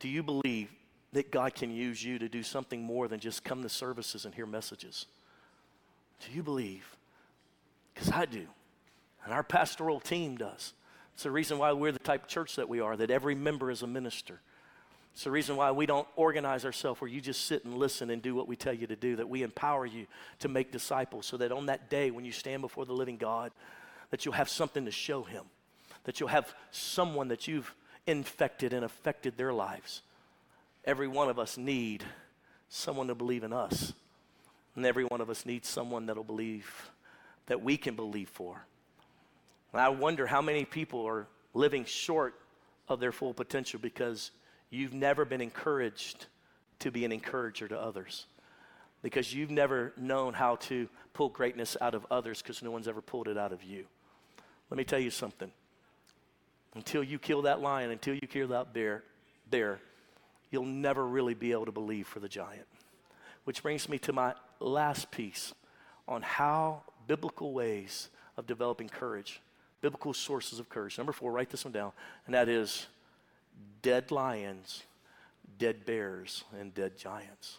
Do you believe that God can use you to do something more than just come to services and hear messages? Do you believe? Because I do. And our pastoral team does. It's the reason why we're the type of church that we are, that every member is a minister. It's the reason why we don't organize ourselves where you just sit and listen and do what we tell you to do, that we empower you to make disciples so that on that day when you stand before the living God, that you'll have something to show him, that you'll have someone that you've infected and affected their lives. Every one of us need someone to believe in us. And every one of us needs someone that'll believe that we can believe for. And I wonder how many people are living short of their full potential because you've never been encouraged to be an encourager to others. Because you've never known how to pull greatness out of others because no one's ever pulled it out of you. Let me tell you something. Until you kill that lion, until you kill that bear, bear, you'll never really be able to believe for the giant. Which brings me to my last piece on how biblical ways of developing courage, biblical sources of courage. Number four, write this one down, and that is dead lions, dead bears, and dead giants.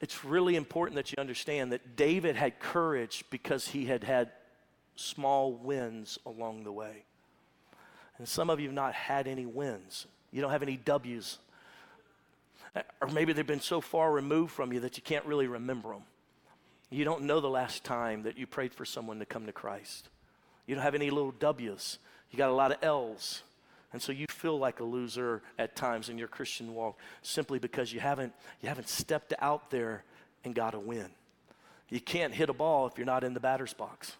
It's really important that you understand that David had courage because he had had small wins along the way. And some of you have not had any wins. You don't have any W's. Or maybe they've been so far removed from you that you can't really remember them. You don't know the last time that you prayed for someone to come to Christ. You don't have any little W's. You got a lot of L's. And so you feel like a loser at times in your Christian walk simply because you haven't, you haven't stepped out there and got a win. You can't hit a ball if you're not in the batter's box.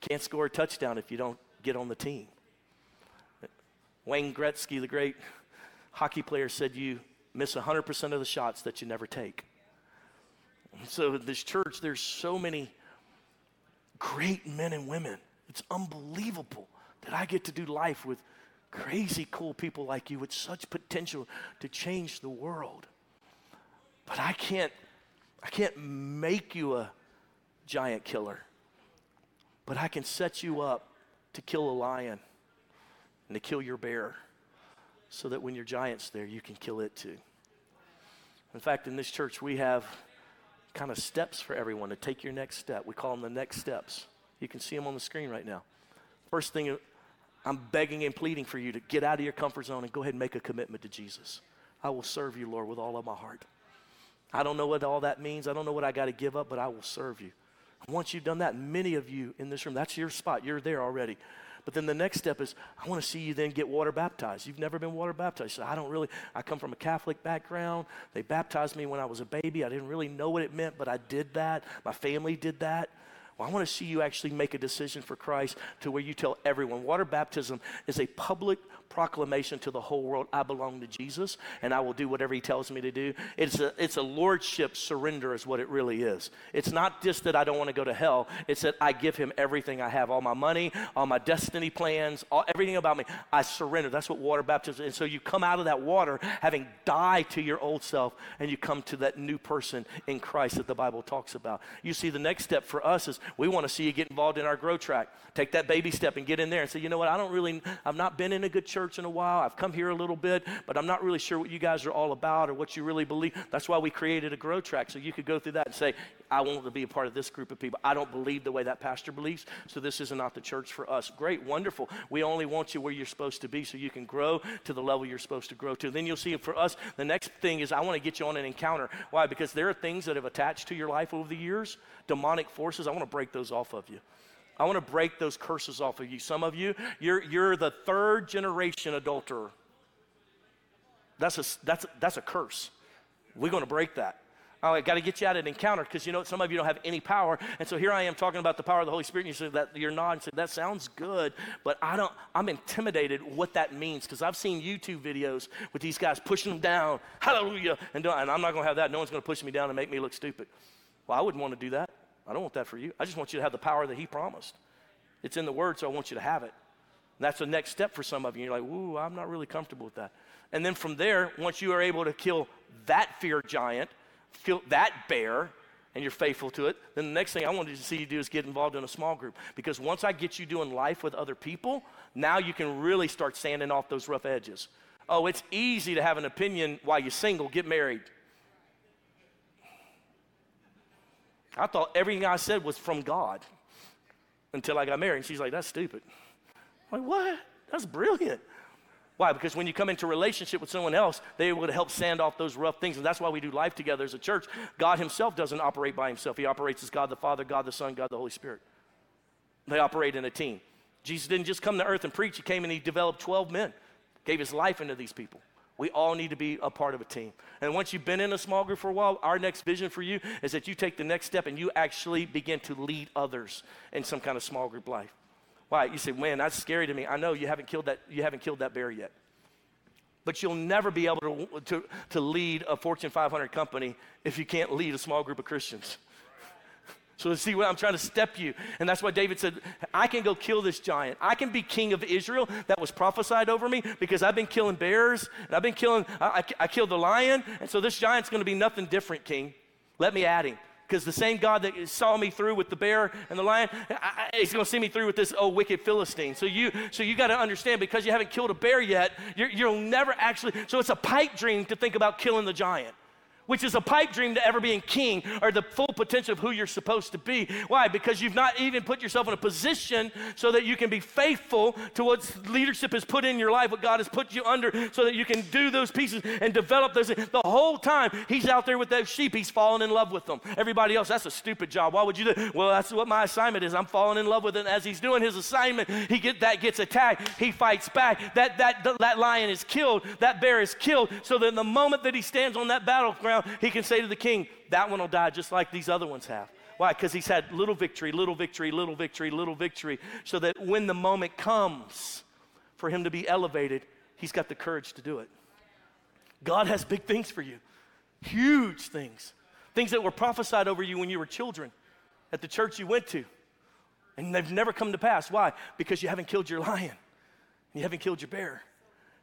Can't score a touchdown if you don't get on the team. Wayne Gretzky, the great hockey player, said you miss 100% of the shots that you never take. So, this church, there's so many great men and women. It's unbelievable that I get to do life with crazy cool people like you with such potential to change the world. But I can't I can't make you a giant killer but I can set you up to kill a lion and to kill your bear so that when your giant's there, you can kill it too. In fact, in this church, we have kind of steps for everyone to take your next step. We call them the next steps. You can see them on the screen right now. First thing, I'm begging and pleading for you to get out of your comfort zone and go ahead and make a commitment to Jesus. I will serve you, Lord, with all of my heart. I don't know what all that means. I don't know what I got to give up, but I will serve you. Once you've done that, many of you in this room, that's your spot. You're there already. But then the next step is, I want to see you then get water baptized. You've never been water baptized. So I don't really, I come from a Catholic background. They baptized me when I was a baby. I didn't really know what it meant, but I did that. My family did that. Well, I want to see you actually make a decision for Christ to where you tell everyone. Water baptism is a public proclamation to the whole world I belong to Jesus and I will do whatever he tells me to do. It's a, it's a lordship surrender, is what it really is. It's not just that I don't want to go to hell, it's that I give him everything I have all my money, all my destiny plans, all, everything about me. I surrender. That's what water baptism is. And so you come out of that water having died to your old self and you come to that new person in Christ that the Bible talks about. You see, the next step for us is we want to see you get involved in our grow track. Take that baby step and get in there and say, you know what, I don't really, I've not been in a good church church in a while. I've come here a little bit, but I'm not really sure what you guys are all about or what you really believe. That's why we created a grow track so you could go through that and say, I want to be a part of this group of people. I don't believe the way that pastor believes, so this is not the church for us. Great, wonderful. We only want you where you're supposed to be so you can grow to the level you're supposed to grow to. Then you'll see for us, the next thing is I want to get you on an encounter. Why? Because there are things that have attached to your life over the years, demonic forces. I want to break those off of you. I want to break those curses off of you. Some of you, you're, you're the third generation adulterer. That's a, that's, a, that's a curse. We're going to break that. I got to get you out of an encounter because you know some of you don't have any power, and so here I am talking about the power of the Holy Spirit. And you say that you're not, and say that sounds good, but I don't. I'm intimidated what that means because I've seen YouTube videos with these guys pushing them down, hallelujah, and, and I'm not going to have that. No one's going to push me down and make me look stupid. Well, I wouldn't want to do that. I don't want that for you. I just want you to have the power that He promised. It's in the Word, so I want you to have it. And that's the next step for some of you. You're like, ooh, I'm not really comfortable with that. And then from there, once you are able to kill that fear giant, kill that bear, and you're faithful to it, then the next thing I wanted to see you do is get involved in a small group. Because once I get you doing life with other people, now you can really start sanding off those rough edges. Oh, it's easy to have an opinion while you're single, get married. I thought everything I said was from God until I got married. And she's like, that's stupid. I'm like, what? That's brilliant. Why? Because when you come into a relationship with someone else, they're able to help sand off those rough things. And that's why we do life together as a church. God Himself doesn't operate by Himself, He operates as God the Father, God the Son, God the Holy Spirit. They operate in a team. Jesus didn't just come to earth and preach, He came and He developed 12 men, gave His life into these people. We all need to be a part of a team. And once you've been in a small group for a while, our next vision for you is that you take the next step and you actually begin to lead others in some kind of small group life. Why? You say, man, that's scary to me. I know you haven't killed that, you haven't killed that bear yet. But you'll never be able to, to, to lead a Fortune 500 company if you can't lead a small group of Christians. So see what I'm trying to step you. And that's why David said, I can go kill this giant. I can be king of Israel that was prophesied over me because I've been killing bears and I've been killing, I, I, I killed the lion. And so this giant's going to be nothing different, king. Let me add him. Because the same God that saw me through with the bear and the lion, he's going to see me through with this oh wicked Philistine. So you, so you got to understand because you haven't killed a bear yet, you'll never actually. So it's a pipe dream to think about killing the giant which is a pipe dream to ever being king or the full potential of who you're supposed to be. Why? Because you've not even put yourself in a position so that you can be faithful to what leadership has put in your life, what God has put you under, so that you can do those pieces and develop those. The whole time he's out there with those sheep, he's falling in love with them. Everybody else, that's a stupid job. Why would you do? Well, that's what my assignment is. I'm falling in love with it. As he's doing his assignment, he get that gets attacked. He fights back. That that that lion is killed. That bear is killed. So that the moment that he stands on that battleground he can say to the king, That one will die just like these other ones have. Why? Because he's had little victory, little victory, little victory, little victory, so that when the moment comes for him to be elevated, he's got the courage to do it. God has big things for you, huge things, things that were prophesied over you when you were children at the church you went to, and they've never come to pass. Why? Because you haven't killed your lion, you haven't killed your bear,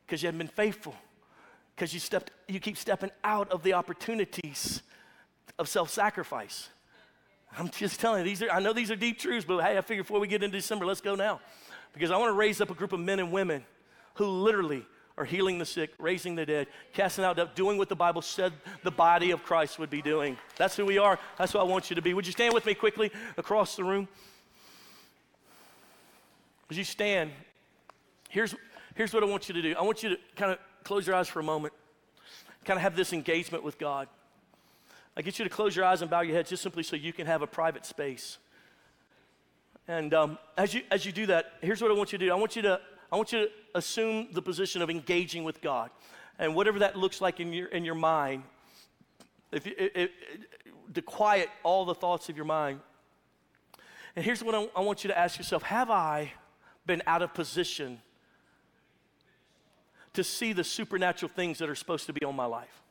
because you haven't been faithful because you you keep stepping out of the opportunities of self-sacrifice I'm just telling you, these are, I know these are deep truths, but hey, I figure before we get into December, let's go now. Because I want to raise up a group of men and women who literally are healing the sick, raising the dead, casting out doing what the Bible said the body of Christ would be doing. That's who we are. That's what I want you to be. Would you stand with me quickly across the room? As you stand, here's, here's what I want you to do. I want you to kind of close your eyes for a moment, kind of have this engagement with God. I get you to close your eyes and bow your head just simply so you can have a private space. And um, as, you, as you do that, here's what I want you to do. I want you to, I want you to assume the position of engaging with God. And whatever that looks like in your, in your mind, if you, it, it, to quiet all the thoughts of your mind. And here's what I, I want you to ask yourself Have I been out of position to see the supernatural things that are supposed to be on my life?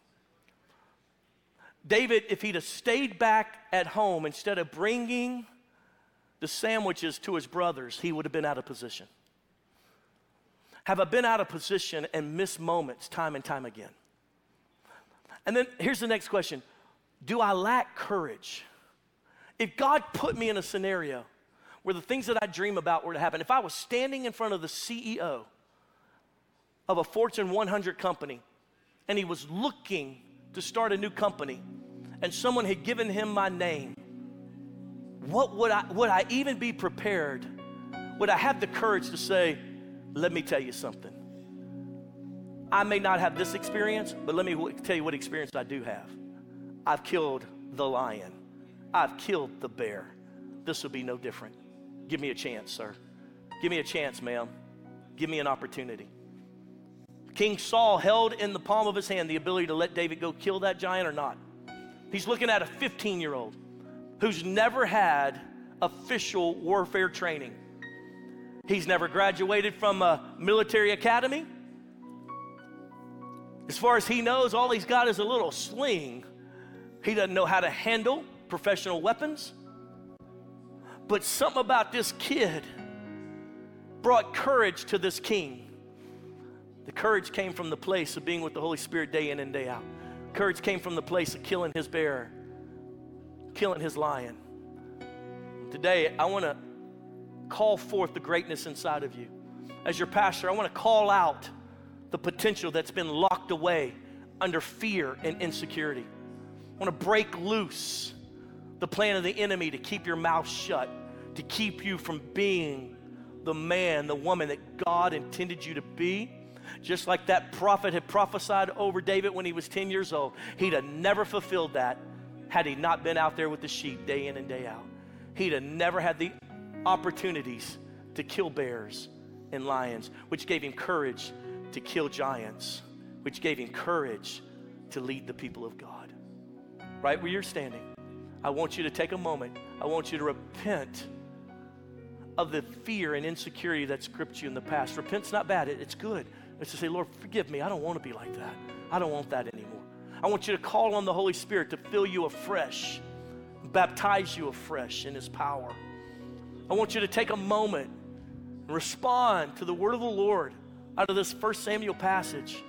David, if he'd have stayed back at home instead of bringing the sandwiches to his brothers, he would have been out of position. Have I been out of position and missed moments time and time again? And then here's the next question Do I lack courage? If God put me in a scenario where the things that I dream about were to happen, if I was standing in front of the CEO of a Fortune 100 company and he was looking to start a new company and someone had given him my name, what would I would I even be prepared? Would I have the courage to say, let me tell you something. I may not have this experience, but let me tell you what experience I do have. I've killed the lion. I've killed the bear. This will be no different. Give me a chance, sir. Give me a chance, ma'am. Give me an opportunity. King Saul held in the palm of his hand the ability to let David go kill that giant or not. He's looking at a 15 year old who's never had official warfare training. He's never graduated from a military academy. As far as he knows, all he's got is a little sling. He doesn't know how to handle professional weapons. But something about this kid brought courage to this king. The courage came from the place of being with the Holy Spirit day in and day out. Courage came from the place of killing his bear, killing his lion. Today, I want to call forth the greatness inside of you. As your pastor, I want to call out the potential that's been locked away under fear and insecurity. I want to break loose the plan of the enemy to keep your mouth shut, to keep you from being the man, the woman that God intended you to be just like that prophet had prophesied over David when he was 10 years old. He'd have never fulfilled that had he not been out there with the sheep day in and day out. He'd have never had the opportunities to kill bears and lions, which gave him courage to kill giants, which gave him courage to lead the people of God. Right where you're standing, I want you to take a moment. I want you to repent of the fear and insecurity that's gripped you in the past. Repent's not bad, it's good. It's to say, Lord, forgive me. I don't want to be like that. I don't want that anymore. I want you to call on the Holy Spirit to fill you afresh, baptize you afresh in His power. I want you to take a moment and respond to the word of the Lord out of this first Samuel passage.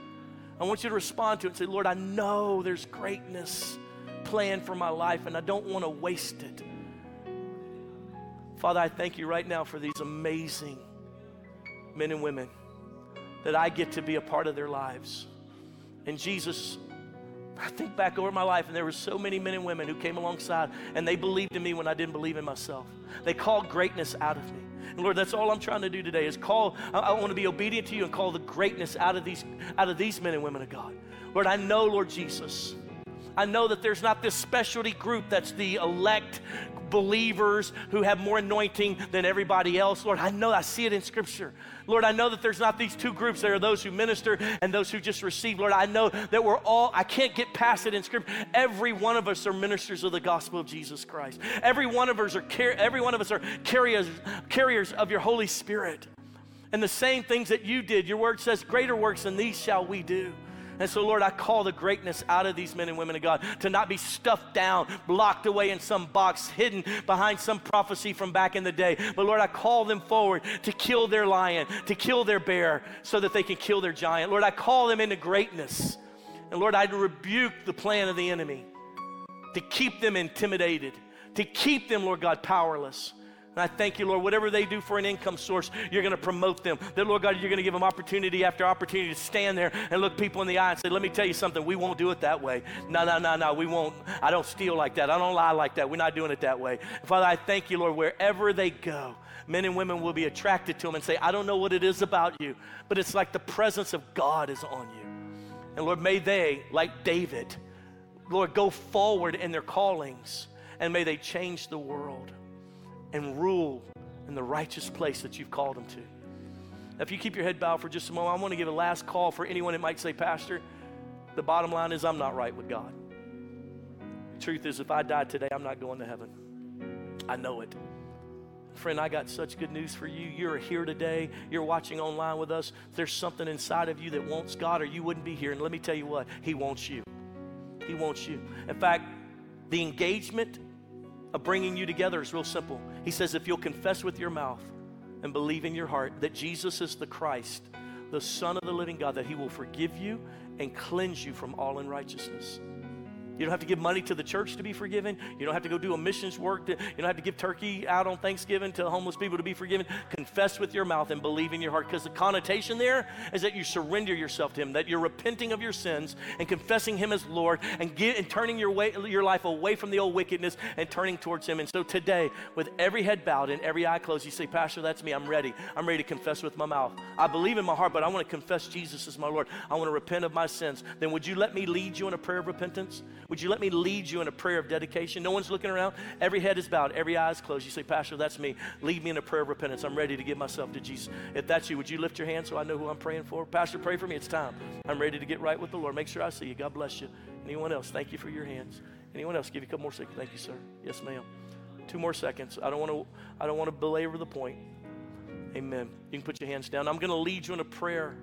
I want you to respond to it and say, Lord, I know there's greatness planned for my life and I don't want to waste it. Father, I thank you right now for these amazing men and women that I get to be a part of their lives. And Jesus, I think back over my life, and there were so many men and women who came alongside, and they believed in me when I didn't believe in myself. They called greatness out of me. And Lord, that's all I'm trying to do today is call. I, I want to be obedient to you and call the greatness out of these out of these men and women of God. Lord, I know, Lord Jesus. I know that there's not this specialty group that's the elect believers who have more anointing than everybody else. Lord, I know I see it in Scripture. Lord, I know that there's not these two groups. There are those who minister and those who just receive. Lord, I know that we're all, I can't get past it in Scripture. Every one of us are ministers of the gospel of Jesus Christ. Every one of us are, every one of us are carriers, carriers of your Holy Spirit. And the same things that you did, your word says, greater works than these shall we do. And so, Lord, I call the greatness out of these men and women of God to not be stuffed down, blocked away in some box, hidden behind some prophecy from back in the day. But, Lord, I call them forward to kill their lion, to kill their bear, so that they can kill their giant. Lord, I call them into greatness. And, Lord, I rebuke the plan of the enemy to keep them intimidated, to keep them, Lord God, powerless. And I thank you, Lord, whatever they do for an income source, you're going to promote them. That, Lord God, you're going to give them opportunity after opportunity to stand there and look people in the eye and say, let me tell you something, we won't do it that way. No, no, no, no, we won't. I don't steal like that. I don't lie like that. We're not doing it that way. Father, I thank you, Lord, wherever they go, men and women will be attracted to them and say, I don't know what it is about you, but it's like the presence of God is on you. And Lord, may they, like David, Lord, go forward in their callings and may they change the world and rule in the righteous place that you've called them to. Now, if you keep your head bowed for just a moment, I want to give a last call for anyone that might say, Pastor, the bottom line is I'm not right with God. The truth is, if I die today, I'm not going to heaven. I know it. Friend, I got such good news for you. You're here today. You're watching online with us. There's something inside of you that wants God, or you wouldn't be here. And let me tell you what, He wants you. He wants you. In fact, the engagement of bringing you together is real simple. He says, if you'll confess with your mouth and believe in your heart that Jesus is the Christ, the Son of the living God, that He will forgive you and cleanse you from all unrighteousness. You don't have to give money to the church to be forgiven. You don't have to go do a missions work. To, you don't have to give turkey out on Thanksgiving to homeless people to be forgiven. Confess with your mouth and believe in your heart because the connotation there is that you surrender yourself to Him, that you're repenting of your sins and confessing Him as Lord and, get, and turning your, way, your life away from the old wickedness and turning towards Him. And so today, with every head bowed and every eye closed, you say, Pastor, that's me. I'm ready. I'm ready to confess with my mouth. I believe in my heart, but I want to confess Jesus as my Lord. I want to repent of my sins. Then would you let me lead you in a prayer of repentance? Would you let me lead you in a prayer of dedication? No one's looking around. Every head is bowed, every eye is closed. You say, Pastor, that's me. Lead me in a prayer of repentance. I'm ready to give myself to Jesus. If that's you, would you lift your hand so I know who I'm praying for? Pastor, pray for me. It's time. I'm ready to get right with the Lord. Make sure I see you. God bless you. Anyone else? Thank you for your hands. Anyone else? Give you a couple more seconds. Thank you, sir. Yes, ma'am. Two more seconds. I don't want to. I don't want to belabor the point. Amen. You can put your hands down. I'm going to lead you in a prayer,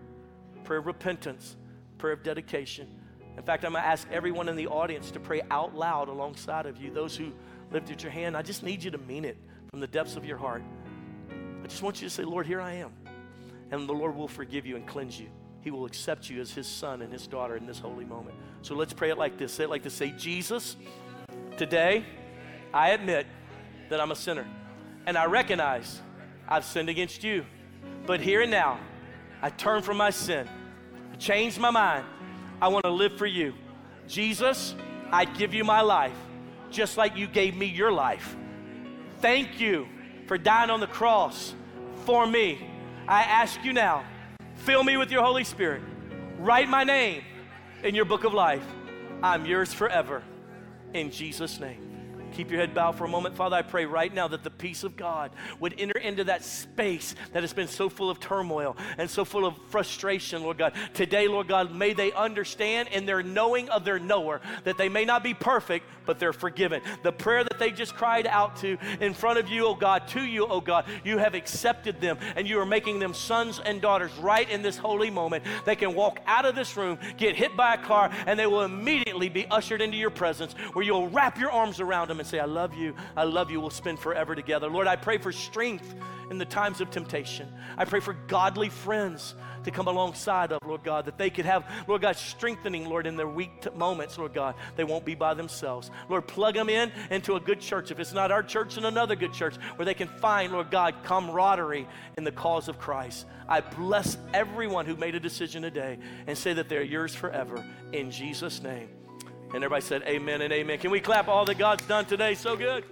prayer of repentance, prayer of dedication. In fact, I'm going to ask everyone in the audience to pray out loud alongside of you. Those who lifted your hand, I just need you to mean it from the depths of your heart. I just want you to say, Lord, here I am. And the Lord will forgive you and cleanse you. He will accept you as his son and his daughter in this holy moment. So let's pray it like this. Say it like this. Say, Jesus, today I admit that I'm a sinner. And I recognize I've sinned against you. But here and now, I turn from my sin. I change my mind I want to live for you. Jesus, I give you my life just like you gave me your life. Thank you for dying on the cross for me. I ask you now, fill me with your Holy Spirit. Write my name in your book of life. I'm yours forever. In Jesus' name. Keep your head bowed for a moment. Father, I pray right now that the peace of God would enter into that space that has been so full of turmoil and so full of frustration, Lord God. Today, Lord God, may they understand in their knowing of their knower that they may not be perfect, but they're forgiven. The prayer that they just cried out to in front of you, oh God, to you, oh God, you have accepted them and you are making them sons and daughters right in this holy moment. They can walk out of this room, get hit by a car, and they will immediately be ushered into your presence where you'll wrap your arms around them and say, I love you. I love you. We'll spend forever together. Lord, I pray for strength in the times of temptation. I pray for godly friends to come alongside of, Lord God, that they could have, Lord God, strengthening, Lord, in their weak t- moments, Lord God. They won't be by themselves. Lord, plug them in into a good church. If it's not our church, in another good church where they can find, Lord God, camaraderie in the cause of Christ. I bless everyone who made a decision today and say that they're yours forever. In Jesus' name. And everybody said, Amen and amen. Can we clap all that God's done today? So good.